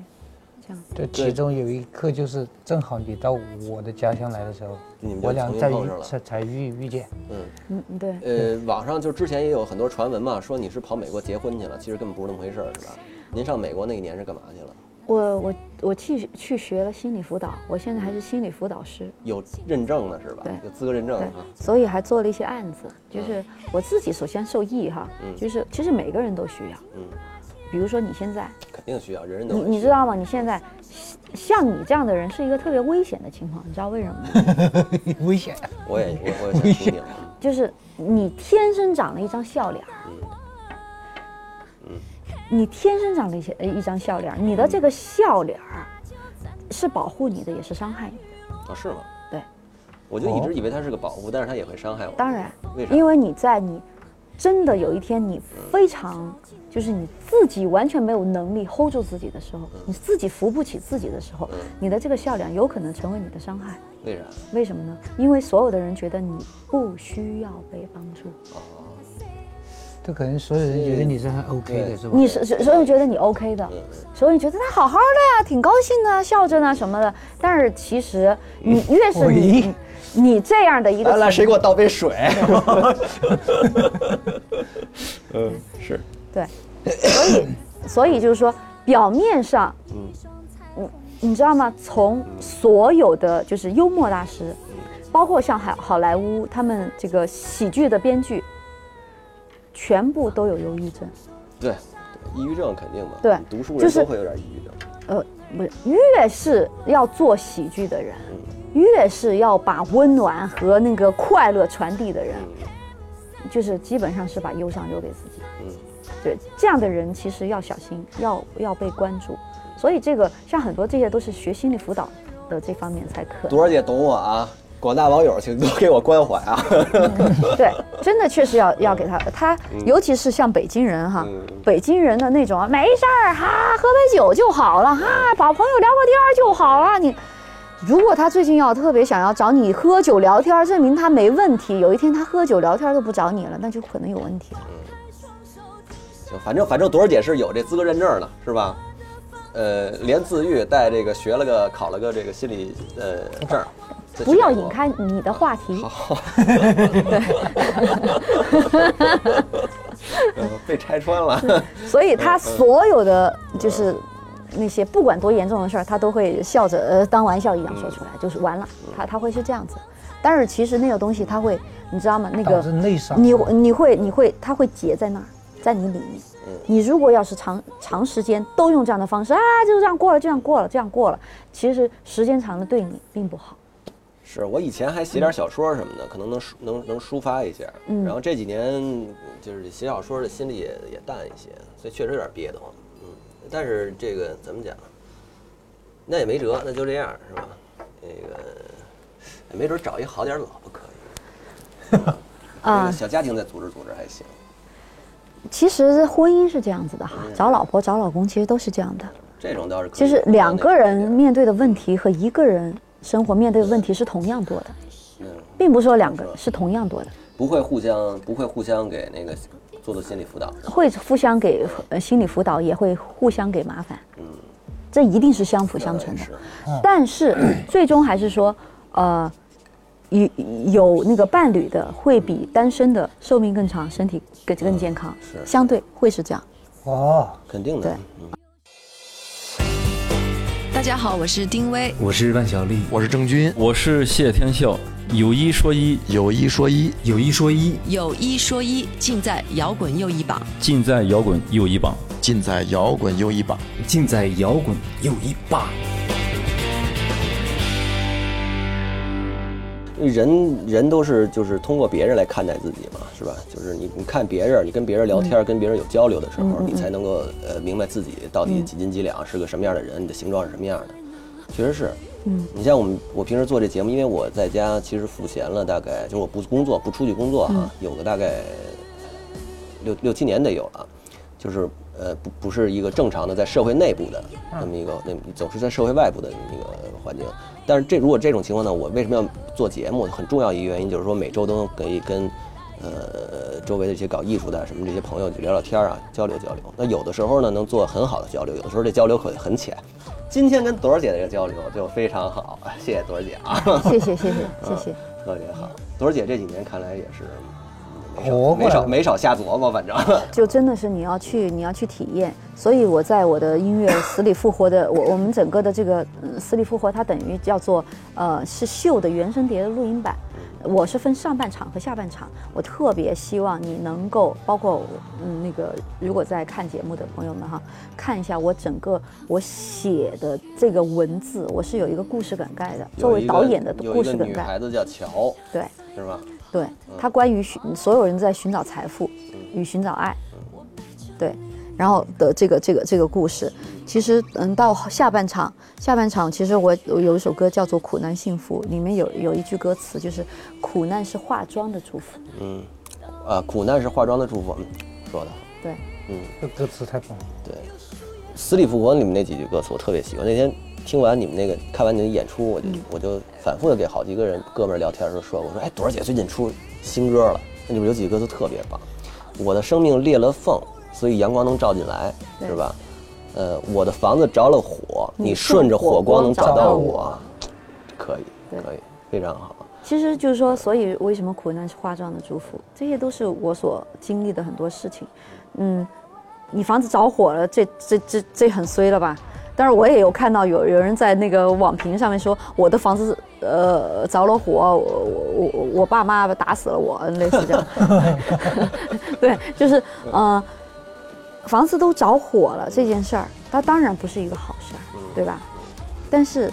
这样。对，其中有一刻就是正好你到我的家乡来的时候你们，就我俩在遇重新碰上了才才遇遇见。嗯，嗯，对，呃，网上就之前也有很多传闻嘛，说你是跑美国结婚去了，其实根本不是那么回事儿，是吧？您上美国那一年是干嘛去了？我我我去去学了心理辅导，我现在还是心理辅导师，有认证的是吧？对有资格认证的啊。，所以还做了一些案子，就是我自己首先受益哈，嗯就是其实每个人都需要，嗯，比如说你现在，肯定需要，人人都你你知道吗？你现在像你这样的人是一个特别危险的情况，你知道为什么吗？危险。我也我我也想听听。就是你天生长了一张笑脸儿，你天生长了一些呃一张笑脸儿，你的这个笑脸儿是保护你的，也是伤害你的。啊，是吗？对，我就一直以为它是个保护，但是它也会伤害我。当然为，啥因为你在你真的有一天你非常就是你自己完全没有能力 hold 住自己的时候，你自己扶不起自己的时候，你的这个笑脸有可能成为你的伤害。为啥？为什么呢？因为所有的人觉得你不需要被帮助，这可能所有人觉得你是很 OK 的，是吧？你是所所有人觉得你 OK 的，所有人觉得他好好的呀，挺高兴的，笑着呢什么的。但是其实你越是你喂你这样的一个来来，谁给我倒杯水？嗯，是，对，所以 所以就是说，表面上，嗯，你你知道吗？从所有的就是幽默大师，包括像好好莱坞他们这个喜剧的编剧，全部都有忧郁症。对，抑郁症肯定的。对读书就是人都会有点抑郁症。呃，不是，越是要做喜剧的人，越是要把温暖和那个快乐传递的人，就是基本上是把忧伤留给自己。嗯对，这样的人其实要小心，要要被关注。所以这个像很多这些都是学心理辅导的这方面才可能。朵儿姐懂我啊，广大网友请多给我关怀啊。对，真的确实要要给他，他尤其是像北京人哈，嗯北京人的那种啊，没事儿哈，喝杯酒就好了哈，找朋友聊个天儿就好了。你如果他最近要特别想要找你喝酒聊天，证明他没问题。有一天他喝酒聊天都不找你了，那就可能有问题了。行，反正反正朵儿姐是有这资格认证的，是吧？呃，连自愈带这个学了个考了个这个心理呃证不要引开你的话题。好，呃被拆穿了。所以他所有的就是那些不管多严重的事儿，他都会笑着呃当玩笑一样说出来，就是完了，他他会是这样子。但是其实那个东西他会，你知道吗？那个致内伤。你你会你会他会结在那儿，在你里面。你如果要是长长时间都用这样的方式啊，就这样过了，这样过了，这样过了，其实时间长了对你并不好。是我以前还写点小说什么的，可能能抒能能抒发一下。嗯然后这几年就是写小说的心里也也淡一些，所以确实有点憋得慌。嗯，但是这个怎么讲？那也没辙，那就这样是吧？那个没准找一好点儿老婆可以。啊，小家庭再组织组织还行。其实婚姻是这样子的哈，找老婆找老公其实都是这样的，这种倒是可以就是两个人面对的问题和一个人生活面对的问题是同样多的，嗯，并不是说两个是同样多的，不会互相不会互相给那个做的心理辅导。会互相给呃心理辅导，也会互相给麻烦。嗯这一定是相辅相成的。是，但是 最终还是说，呃，有有那个伴侣的会比单身的寿命更长，身体更更健康，是相对会是这样。哦，肯定的。对嗯大家好，我是丁薇。我是万晓丽，我是郑钧，我是谢天笑，有一说一，有一说一，有一说一，有一说一，尽在摇滚又一榜。尽在摇滚又一榜。尽在摇滚又一榜。尽在摇滚又一榜。人人都是就是通过别人来看待自己嘛，是吧？就是你你看别人，你跟别人聊天，跟别人有交流的时候，你才能够呃明白自己到底几斤几两，是个什么样的人，你的形状是什么样的。确实是，嗯，你像我们我平时做这节目，因为我在家其实赋闲了，大概就是我不工作不出去工作啊、有个大概六六七年得有了，就是呃不不是一个正常的在社会内部的那么一个那总是在社会外部的那个环境。但是这如果这种情况呢，我为什么要做节目？很重要一个原因就是说每周都能可以跟呃周围的一些搞艺术的什么这些朋友去聊聊天啊，交流交流。那有的时候呢能做很好的交流，有的时候这交流可很浅。今天跟朵儿姐的这个交流就非常好，谢谢朵儿姐啊，谢 谢谢谢谢谢。特别好。朵儿姐这几年看来也是没少没少没少瞎琢磨，反正。就真的是你要去，你要去体验。所以我在我的音乐《死里复活》的我我们整个的这个嗯《死里复活》，它等于叫做呃是秀的原声碟的录音版。我是分上半场和下半场，我特别希望你能够，包括嗯那个如果在看节目的朋友们哈，看一下我整个我写的这个文字，我是有一个故事梗概的，作为导演的有一个故事梗概，女孩子叫乔，对。是吧？对，她关于寻所有人在寻找财富与寻找爱，对，然后的这个这个这个故事，其实嗯，到下半场，下半场其实我有一首歌叫做《苦难幸福》，里面有有一句歌词就是“苦难是化妆的祝福”。嗯，啊，苦难是化妆的祝福，说的。对，嗯，这歌词太棒了。对，《死里复活》里面那几句歌词我特别喜欢。那天听完你们那个，看完你的演出，我就我就反复的给好几个人哥们儿聊天的时候说，我说，哎，朵儿姐最近出新歌了，那里面有几句歌词特别棒。我的生命裂了缝，所以阳光能照进来，是吧？呃，我的房子着了火，你顺着火光能找到我，可以，可以，非常好。其实就是说，所以为什么苦难是化妆的祝福？这些都是我所经历的很多事情。嗯，你房子着火了，这这这这很衰了吧？但是我也有看到有有人在那个网评上面说，我的房子呃着了火，我我我我爸妈打死了我，类似这样。对，就是呃，房子都着火了这件事儿，它当然不是一个好事儿，对吧？但是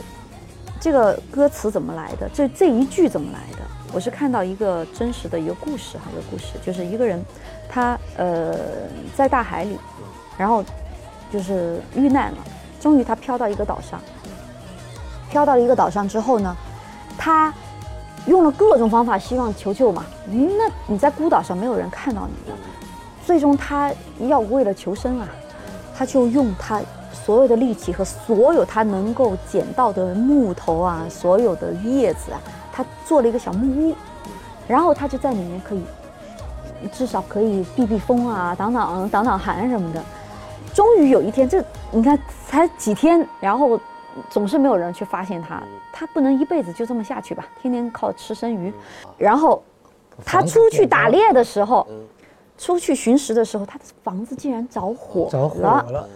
这个歌词怎么来的？这这一句怎么来的？我是看到一个真实的一个故事哈，一个故事，就是一个人，他呃在大海里，然后就是遇难了，终于他飘到一个岛上，飘到了一个岛上之后呢，他用了各种方法希望求救嘛，那你在孤岛上没有人看到你的，最终他要为了求生啊，他就用他所有的力气和所有他能够捡到的木头啊，所有的叶子啊。他做了一个小木屋，然后他就在里面可以，至少可以避避风啊，挡挡挡挡寒什么的。终于有一天，这你看才几天，然后总是没有人去发现他，他不能一辈子就这么下去吧？天天靠吃生鱼，然后他出去打猎的时候。出去巡食的时候，他的房子竟然着火了。着火了，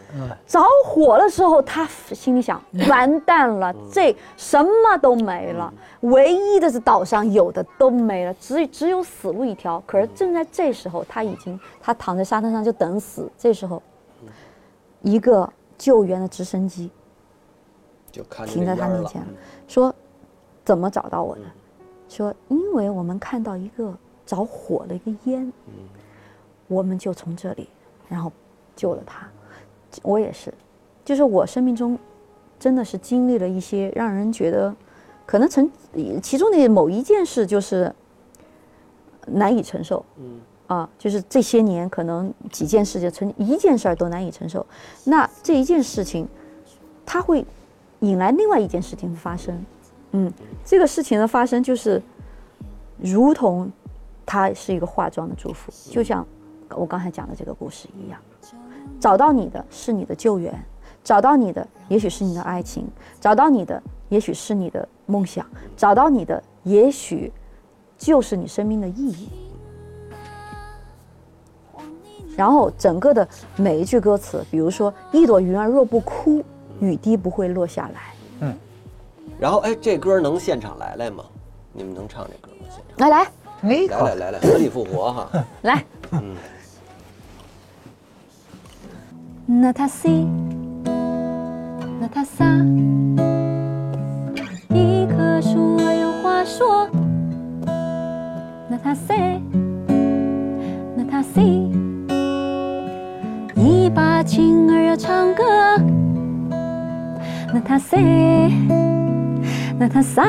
着火的时候，他心里想：完蛋了，这什么都没了，唯一的是岛上有的都没了，只只有死路一条。可是正在这时候，他已经他躺在沙滩上就等死。这时候，一个救援的直升机就停在他面前，说：“怎么找到我的？说因为我们看到一个着火的一个烟。”我们就从这里，然后救了他。我也是，就是我生命中真的是经历了一些让人觉得可能成其中的某一件事就是难以承受。嗯。啊，就是这些年可能几件事就，成一件事儿都难以承受。那这一件事情，它会引来另外一件事情的发生。嗯，这个事情的发生就是如同它是一个化妆的祝福，就像。我刚才讲的这个故事一样，找到你的是你的救援，找到你的也许是你的爱情，找到你的也许是你的梦想，找到你的也许就是你生命的意义。然后整个的每一句歌词，比如说“一朵云儿若不哭，雨滴不会落下来”。嗯。然后哎，这歌能现场来来吗？你们能唱这歌吗？现场来来，来来来来，死里复活哈！来。嗯。那他西那他撒，一棵树儿有话说。那他 C，那他西一把琴儿要唱歌。那他 C，那他撒，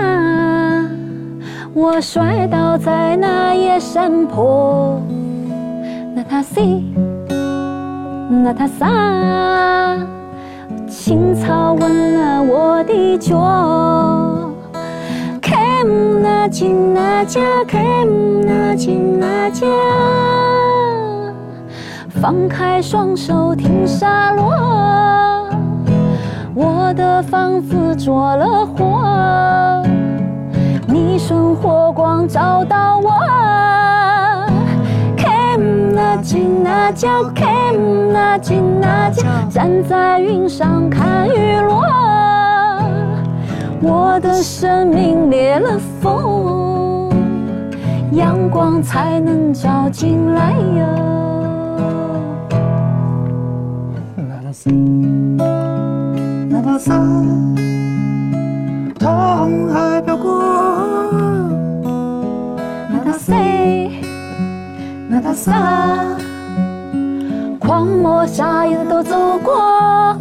我摔倒在那野山坡。那他西。那他撒，青草吻了我的脚。看那金那家，看那金那家，放开双手听沙落。我的房子着了火，你顺火光找到我。金那叫看那金那叫，站在云上看雨落。我的生命裂了缝，阳光才能照进来哟。那他死，那他死，痛海飘过，那他死。谁？那他啥？狂魔啥也都走过。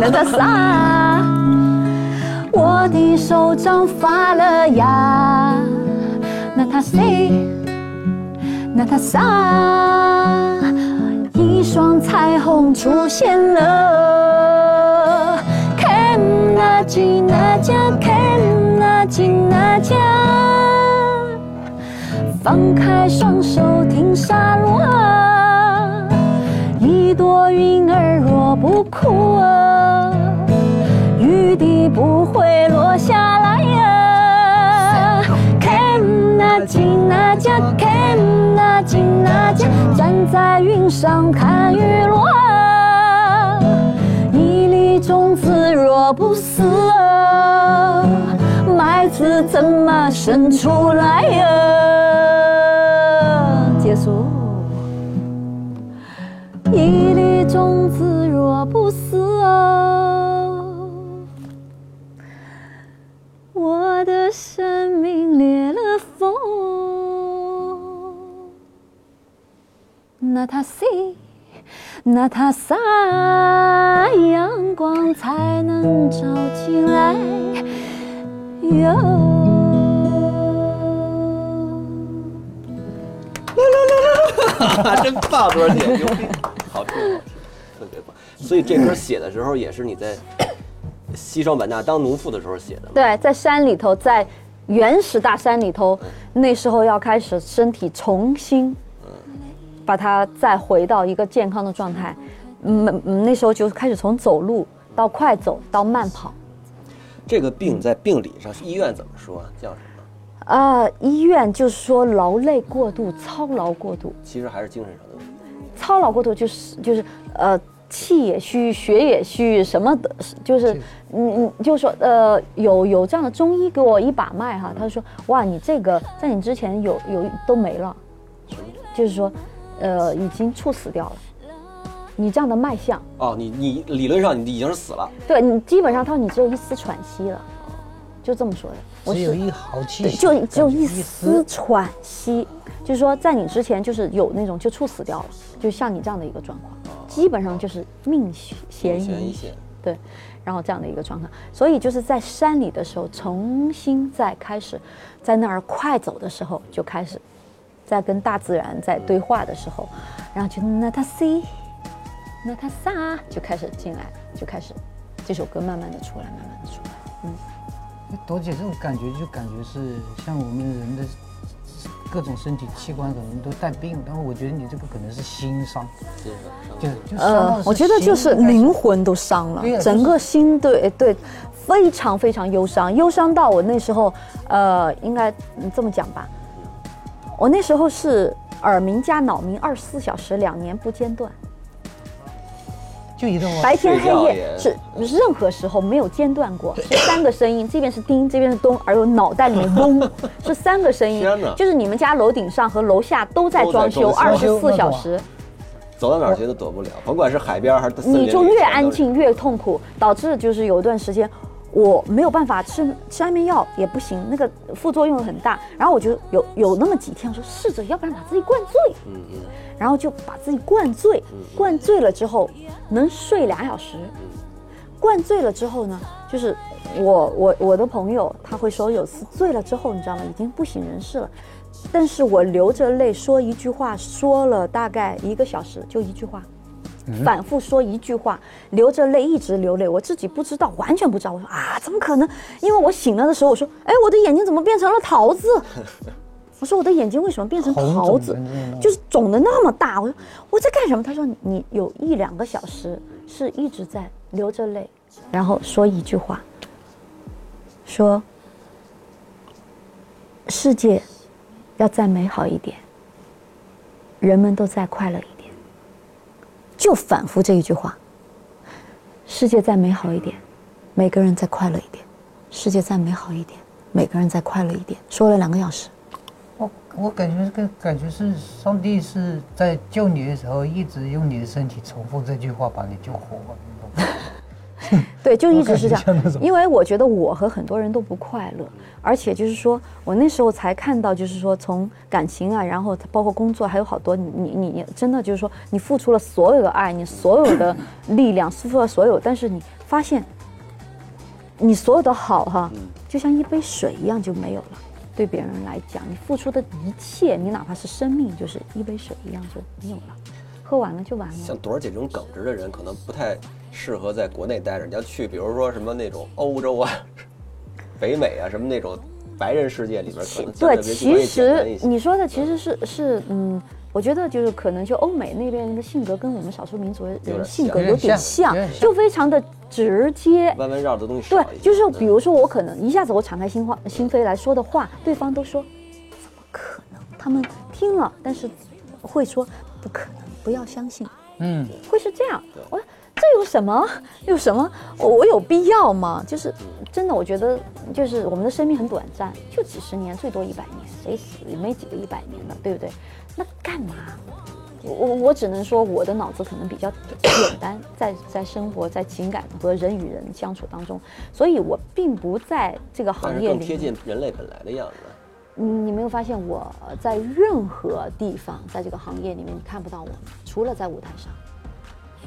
那他啥？我的手掌发了芽。那他谁？那他啥？一双彩虹出现了。看那吉那家，看那吉那家。放开双手听沙落，一朵云儿若不哭啊，雨滴不会落下来呀。看那金那家，看那金那家，站在云上看雨落。一粒种子若不死啊，麦子怎么生出来呀？结束。一粒种子若不死，我的生命裂了缝。那他谁？那他啥？阳光才能照进来哟。真棒，多少姐，牛逼，好听，好听，特别棒。所以这歌写的时候，也是你在西双版纳当农妇的时候写的？对，在山里头，在原始大山里头，那时候要开始身体重新把它再回到一个健康的状态。嗯嗯，那时候就开始从走路到快走到慢跑。这个病在病理上，医院怎么说？叫什么？啊、医院就是说劳累过度、操劳过度，其实还是精神上的问题。操劳过度就是就是呃气也虚，血也虚，什么的，就是嗯嗯，就是说呃有有这样的中医给我一把脉哈，他说哇你这个在你之前有有都没了，就是说呃已经猝死掉了，你这样的脉象，哦，你你理论上你已经是死了，对你基本上他说你只有一丝喘息了，就这么说的。我只有一毫气就只有一丝喘息，就是说在你之前就是有那种就猝死掉了，就像你这样的一个状况，基本上就是命悬一线。对，然后这样的一个状态，所以就是在山里的时候，重新再开始，在那儿快走的时候就开始，在跟大自然在对话的时候，然后就那他 C，那他啥就开始进来，就开始这首歌慢慢的出来，慢慢的出来，嗯。朵姐这种感觉就感觉是像我们人的各种身体器官可能都带病，但是我觉得你这个可能是心伤，精神上就就伤到呃我觉得就是灵魂都伤了整个心对对，非常非常忧伤，忧伤到我那时候，呃，应该嗯这么讲吧，我那时候是耳鸣加脑鸣，二十四小时两年不间断，就一段话白天黑夜是任何时候没有间断过，是三个声音，这边是叮，这边是咚，而又脑袋里面嗡，是三个声音，就是你们家楼顶上和楼下都在装修，装二十四小时。走到哪儿谁都躲不了，甭管是海边还是森林你就越安。静越痛苦，导致就是有一段时间我没有办法吃吃安眠药也不行，那个副作用很大。然后我就有有那么几天，我说试着，要不然把自己灌醉，然后就把自己灌醉，灌醉了之后能睡俩小时。灌醉了之后呢，就是我我我的朋友他会说，有次醉了之后，你知道吗？已经不省人事了。但是我流着泪说一句话，说了大概一个小时，就一句话，反复说一句话，流着泪一直流泪，我自己不知道，完全不知道。我说啊，怎么可能？因为我醒了的时候，我说，哎，我的眼睛怎么变成了桃子？我说我的眼睛为什么变成桃子？就是肿的那么大。我说我在干什么？他说你你有一两个小时是一直在流着泪，然后说一句话，说世界要再美好一点，人们都再快乐一点，就反复这一句话。世界再美好一点，每个人再快乐一点；世界再美好一点，每个人再快乐一点。说了两个小时。我我感觉这个感觉是上帝是在救你的时候，一直用你的身体重复这句话把你救活了，对，就一直是这样。因为我觉得我和很多人都不快乐，而且就是说我那时候才看到，就是说从感情啊，然后包括工作，还有好多你你你真的就是说你付出了所有的爱，你所有的力量，付出了所有，但是你发现你所有的好哈，就像一杯水一样就没有了。对别人来讲，你付出的一切，你哪怕是生命，就是一杯水一样就没有了，喝完了就完了。像朵儿姐这种耿直的人，可能不太适合在国内待着。你要去，比如说什么那种欧洲啊、北美啊，什么那种白人世界里边，可能对，其实你说的其实是是嗯。我觉得就是可能就欧美那边人的性格跟我们少数民族人性格有点像，就非常的直接，弯弯绕的东西对，就是比如说我可能一下子我敞开心话心扉来说的话，对方都说怎么可能？他们听了，但是会说不可能，不要相信。嗯，会是这样。我说这有什么？有什么？我我有必要吗？就是真的，我觉得就是我们的生命很短暂，就几十年，最多一百年，谁死也没几个一百年的，对不对？那干嘛？我我我只能说我的脑子可能比较简单，在在生活在情感和人与人相处当中，所以我并不在这个行业里贴近人类本来的样子。嗯，你没有发现我在任何地方在这个行业里面你看不到我，除了在舞台上，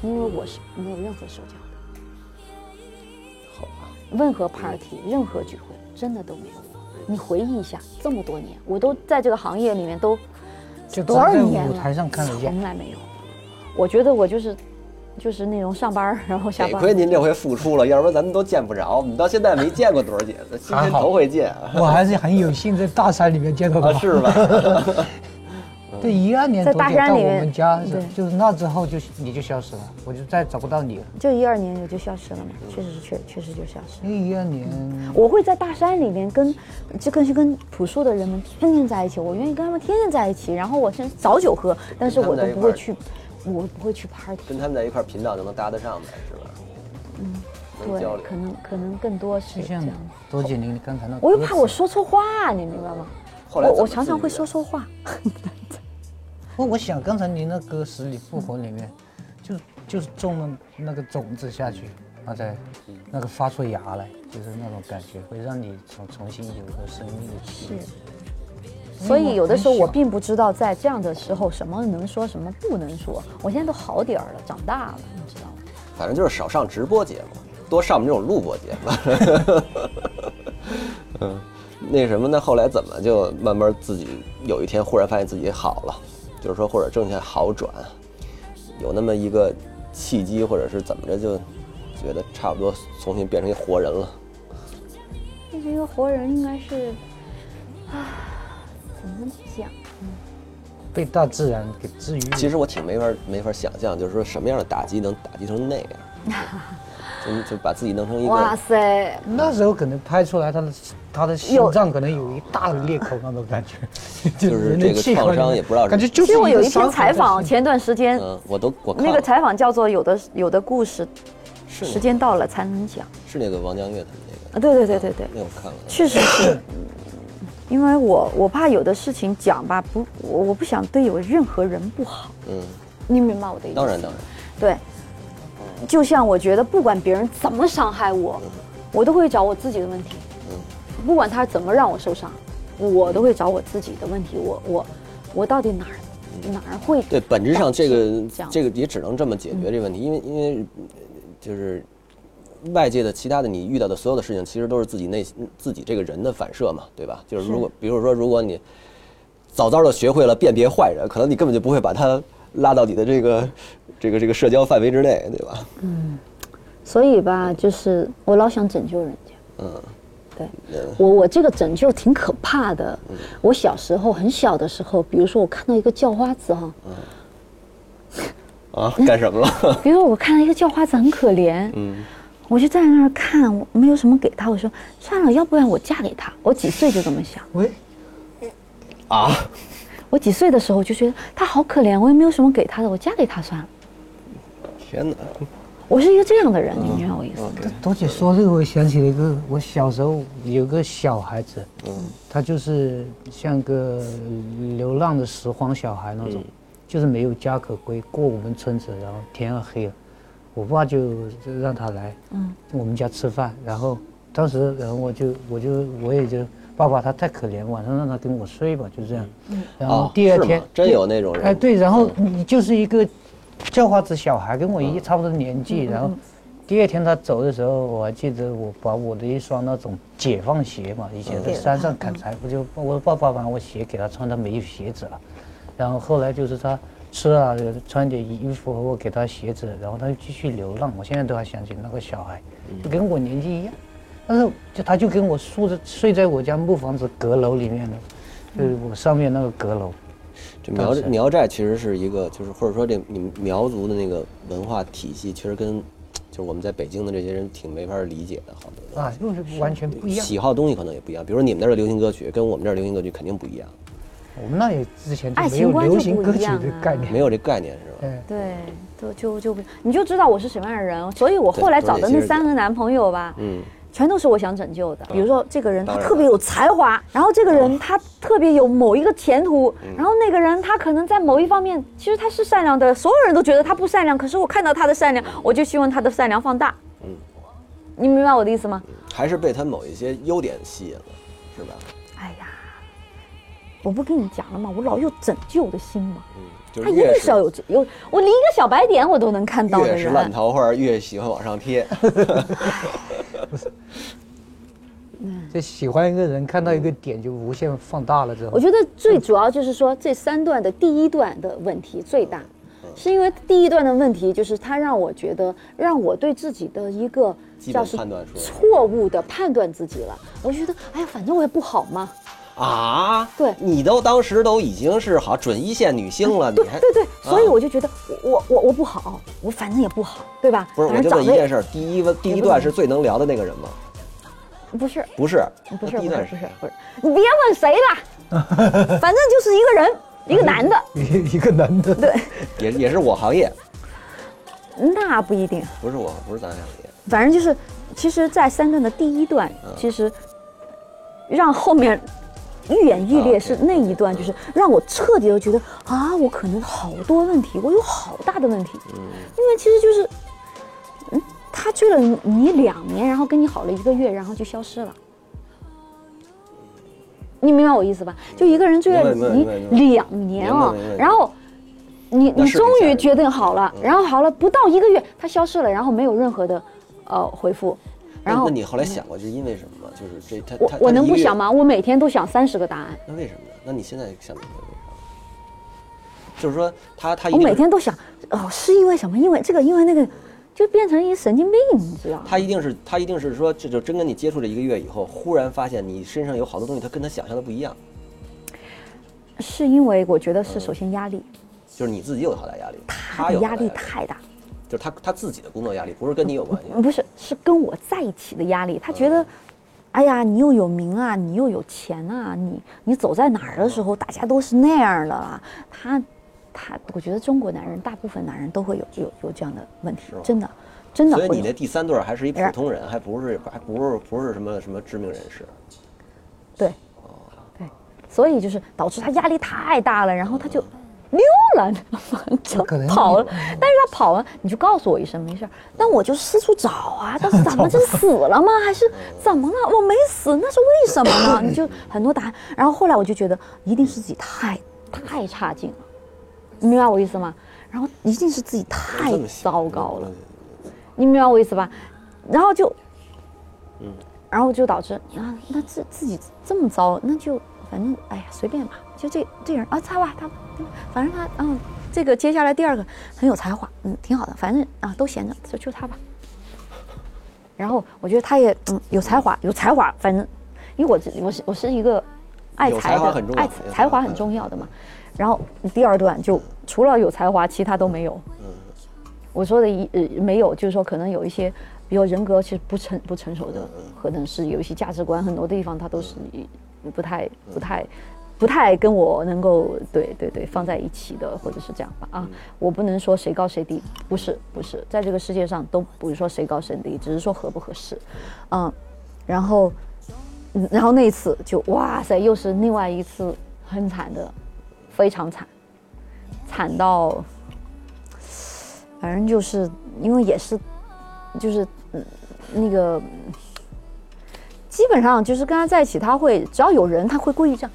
因为我是没有任何社交的。好吧。任何 party，任何聚会，真的都没有。你回忆一下，这么多年，我都在这个行业里面都。多少年了？从来没有。我觉得我就是，就是那种上班 然后下班。得亏您这回复出了，要不然咱们都见不着。我们到现在没见过朵儿姐，今天头回见。我还是很有幸在大山里面见到她，是吧？对，一二年在大山里面，我们家就是那之后就你就消失了，我就再找不到你了。就一二年我就消失了嘛，确实是确确实就消失。一二年，我会在大山里面跟，就跟是跟朴素的人们天天在一起，我愿意跟他们天天在一起。然后我先早酒喝，但是我都不会去，我不会去 party。跟他们在一块频道就能搭得上呗，是吧？嗯，对，可能可能更多是这样。多姐，您刚才那，我又怕我说错话，你明白吗？后来我常常会说错话。不，我想刚才您那歌《十里复活》里面，就就是种了那个种子下去，它在那个发出芽来，就是那种感觉，会让你重重新有一个生命的起点。所以有的时候我并不知道在这样的时候什么能说什么不能说。我现在都好点儿了，长大了，你知道吗？反正就是少上直播节目，多上我们这种录播节目。嗯，那什么呢？后来怎么就慢慢自己有一天忽然发现自己好了？就是说，或者正在好转，有那么一个契机，或者是怎么着，就觉得差不多重新变成一活人了。变成一个活人，应该是啊，怎么讲？被大自然给治愈。其实我挺没法没法想象，就是说什么样的打击能打击成那样。就就把自己弄成一个哇塞！那时候可能拍出来他的他的心脏可能有一大裂口那种感觉，就是这个创伤也不知道。感觉就是。其实我有一篇采访，前段时间，嗯，我都我那个采访叫做《有的有的故事》，时间到了才能讲。是那个王江月他们那个啊？对对对对对。那我看了。确实是，因为我我怕有的事情讲吧，不，我我不想对有任何人不好。嗯。你明白我的意思？当然当然。对。就像我觉得，不管别人怎么伤害我，我都会找我自己的问题。嗯不管他怎么让我受伤，我都会找我自己的问题。我我我到底哪儿哪儿会？对，本质上这个这个也只能这么解决这个问题，因为因为就是外界的其他的你遇到的所有的事情，其实都是自己内心自己这个人的反射嘛，对吧？就是如果比如说，如果你早早的学会了辨别坏人，可能你根本就不会把他拉到你的这个。这个这个社交范围之内，对吧？嗯，所以吧，就是我老想拯救人家。嗯，对，我我这个拯救挺可怕的。我小时候很小的时候，比如说我看到一个叫花子哈，啊，干什么了？比如说我看到一个叫花子很可怜，嗯，我就在那儿看，我没有什么给他，我说算了，要不然我嫁给他。我几岁就这么想。喂，啊，我几岁的时候就觉得他好可怜，我也没有什么给他的，我嫁给他算了。天哪！我是一个这样的人，你明白我意思吗？多姐说这个，我想起了一个，我小时候有个小孩子，嗯，他就是像个流浪的拾荒小孩那种，就是没有家可归，过我们村子，然后天要黑了，我爸就就让他来，嗯，我们家吃饭，然后当时然后我就我就我也就爸爸他太可怜，晚上让他跟我睡吧，就这样，嗯，然后第二天真有那种人，哎对，然后你就是一个叫花子小孩，跟我一差不多年纪，然后。第二天他走的时候，我还记得我把我的一双那种解放鞋嘛，以前在山上砍柴，我就我爸爸把我鞋给他穿，他没有鞋子了。然后后来就是他吃啊穿点衣服，我给他鞋子，然后他就继续流浪。我现在都还想起那个小孩，就跟我年纪一样，但是就他就跟我住着睡在我家木房子阁楼里面的，就是我上面那个阁楼。就苗苗寨其实是一个，就是或者说这你们苗族的那个文化体系，其实跟。就是我们在北京的这些人挺没法理解的，好多啊，就是完全不一样，喜好东西可能也不一样。比如你们那儿的流行歌曲跟我们这儿流行歌曲肯定不一样。我们那也之前没有流行歌曲的概念，没有这概念是吧？对，就就就你就知道我是什么样的人，所以我后来找的那三个男朋友吧，嗯。全都是我想拯救的。比如说，这个人他特别有才华，然后这个人他特别有某一个前途，然后那个人他可能在某一方面其实他是善良的，所有人都觉得他不善良，可是我看到他的善良，我就希望他的善良放大。嗯，你明白我的意思吗？还是被他某一些优点吸引了，是吧？我不跟你讲了吗？我老有拯救的心嘛。嗯，他一定是要有有，我连一个小白点我都能看到的人。越是烂桃花，越喜欢往上贴。不是，这喜欢一个人，看到一个点就无限放大了。之后，我觉得最主要就是说，这三段的第一段的问题最大，是因为第一段的问题就是他让我觉得，让我对自己的一个叫是错误的判断自己了。我觉得，哎呀，反正我也不好嘛。啊，对，你都当时都已经是好准一线女星了，对对对，所以我就觉得我我我不好，我反正也不好，对吧？不是，我就问一件事，第一问第一段是最能聊的那个人吗？不是，不是，不是，不是，不是，不是，你别问谁了，反正就是一个人，一个男的，一 一个男的，对，也也是我行业，那不一定，不是我，不是咱行业，反正就是，其实，在三段的第一段，其实让后面。愈演愈烈是那一段，就是让我彻底的觉得啊，我可能好多问题，我有好大的问题。嗯，因为其实就是，嗯，他追了你两年，然后跟你好了一个月，然后就消失了。你明白我意思吧？就一个人追了你两年啊，然后你你终于决定好了，然后好了不到一个月，他消失了，然后没有任何的呃回复。然后那你后来想过，就是因为什么？就是这他我我能不想吗？我每天都想三十个答案。那为什么呢？那你现在想明白为啥？就是说他他我每天都想哦，是因为什么？因为这个，因为那个，就变成一神经病，你知道吗？他一定是他一定是说，这就真跟你接触了一个月以后，忽然发现你身上有好多东西，他跟他想象的不一样。是因为我觉得是首先压力，就是你自己有好大压力，他压力太大。就是他他自己的工作压力，不是跟你有关系。不是，是跟我在一起的压力。他觉得，哎呀，你又有名啊，你又有钱啊，你你走在哪儿的时候，大家都是那样的啊。他他，我觉得中国男人大部分男人都会有有有这样的问题，真的真的。所以你那第三对还是一普通人，还不是还不是不是什么什么知名人士。对，对，所以就是导致他压力太大了，然后他就。溜了，就跑了。但是他跑了，你就告诉我一声没事但我就四处找啊，他怎么就死了吗？还是怎么了？我没死，那是为什么呢？你就很多答案。然后后来我就觉得，一定是自己太太差劲了，你明白我意思吗？然后一定是自己太糟糕了，你明白我意思吧？然后就，嗯，然后就导致啊，那自自己这么糟，那就反正哎呀，随便吧。就这这人啊，擦吧，他，反正他，嗯，这个接下来第二个很有才华，嗯，挺好的，反正啊都闲着，就就他吧。然后我觉得他也嗯有才华，有才华，反正因为我我是我是一个爱才的，爱才华很重要的嘛。然后第二段就除了有才华，其他都没有。我说的一呃没有，就是说可能有一些比如人格其实不成不成熟的，可能是有一些价值观，很多地方他都是不太不太。不太跟我能够对对对放在一起的，或者是这样吧。啊，我不能说谁高谁低，不是不是，在这个世界上都不是说谁高谁低，只是说合不合适，嗯，然后，然后那一次就哇塞，又是另外一次很惨的，非常惨，惨到，反正就是因为也是，就是嗯那个，基本上就是跟他在一起，他会只要有人，他会故意这样。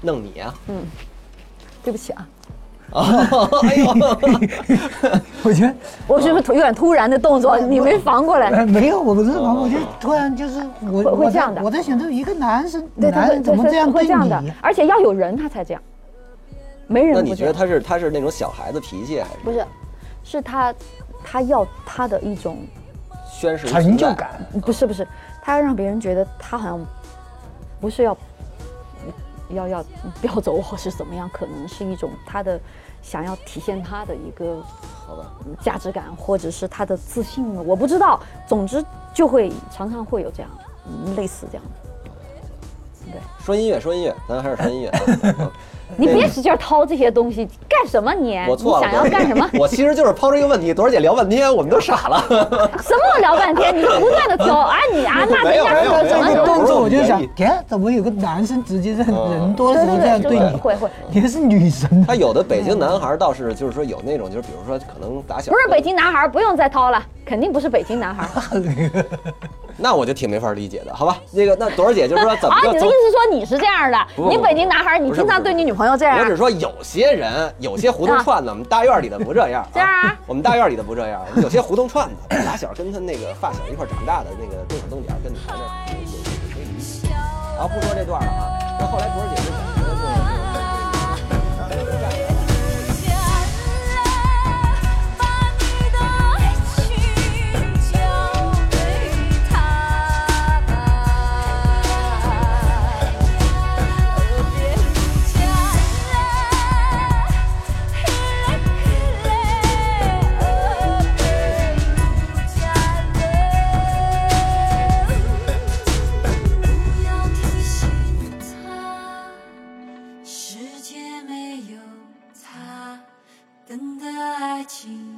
弄你啊！嗯，对不起啊。哦，哎呦，我觉得我是不是有点突然的动作？你没防过来？呃没有，我不是防，我就突然就是我会会这样的我在想，这一个男生，男人怎么对这样对会这样的你？，而且要有人他才这样，没人那你。觉得他是他是那种小孩子脾气，还是不是？是他，他要他的一种宣誓成就？感，不是不是，他要让别人觉得他好像不是要要要飙走我是怎么样，可能是一种他的想要体现他的一个好吧，价值感，或者是他的自信，我不知道。总之就会常常会有这样类似这样的。对说音乐，说音乐，咱还是说音乐 你别使劲掏这些东西，干什么你？我错了，你想要干什么？我其实就是抛出一个问题，朵儿姐聊半天，我们都傻了。什么聊半天？你不断的挑啊你啊，那人家没有没有没有怎么怎么动作我就想不是我，看怎么有个男生直接在嗯人多的时候这样对你，会会。你是女神，他有的北京男孩倒是就是说有那种，就是比如说可能打小不是北京男孩，不用再掏了，肯定不是北京男孩。那我就挺没法理解的，好吧？那个那朵儿姐就是说怎么啊，就你的意思是说你你是这样的，你北京男孩，你经常对你女朋友这样。我只说有些人，有些胡同串子，我们大院里的不这样。这样啊？我们大院里的不这样，有些胡同串子，打小跟他那个发小一块长大的那个动手动脚，跟你孩子。好，不说这段了啊。那后来卓儿姐就想，就是。的爱情。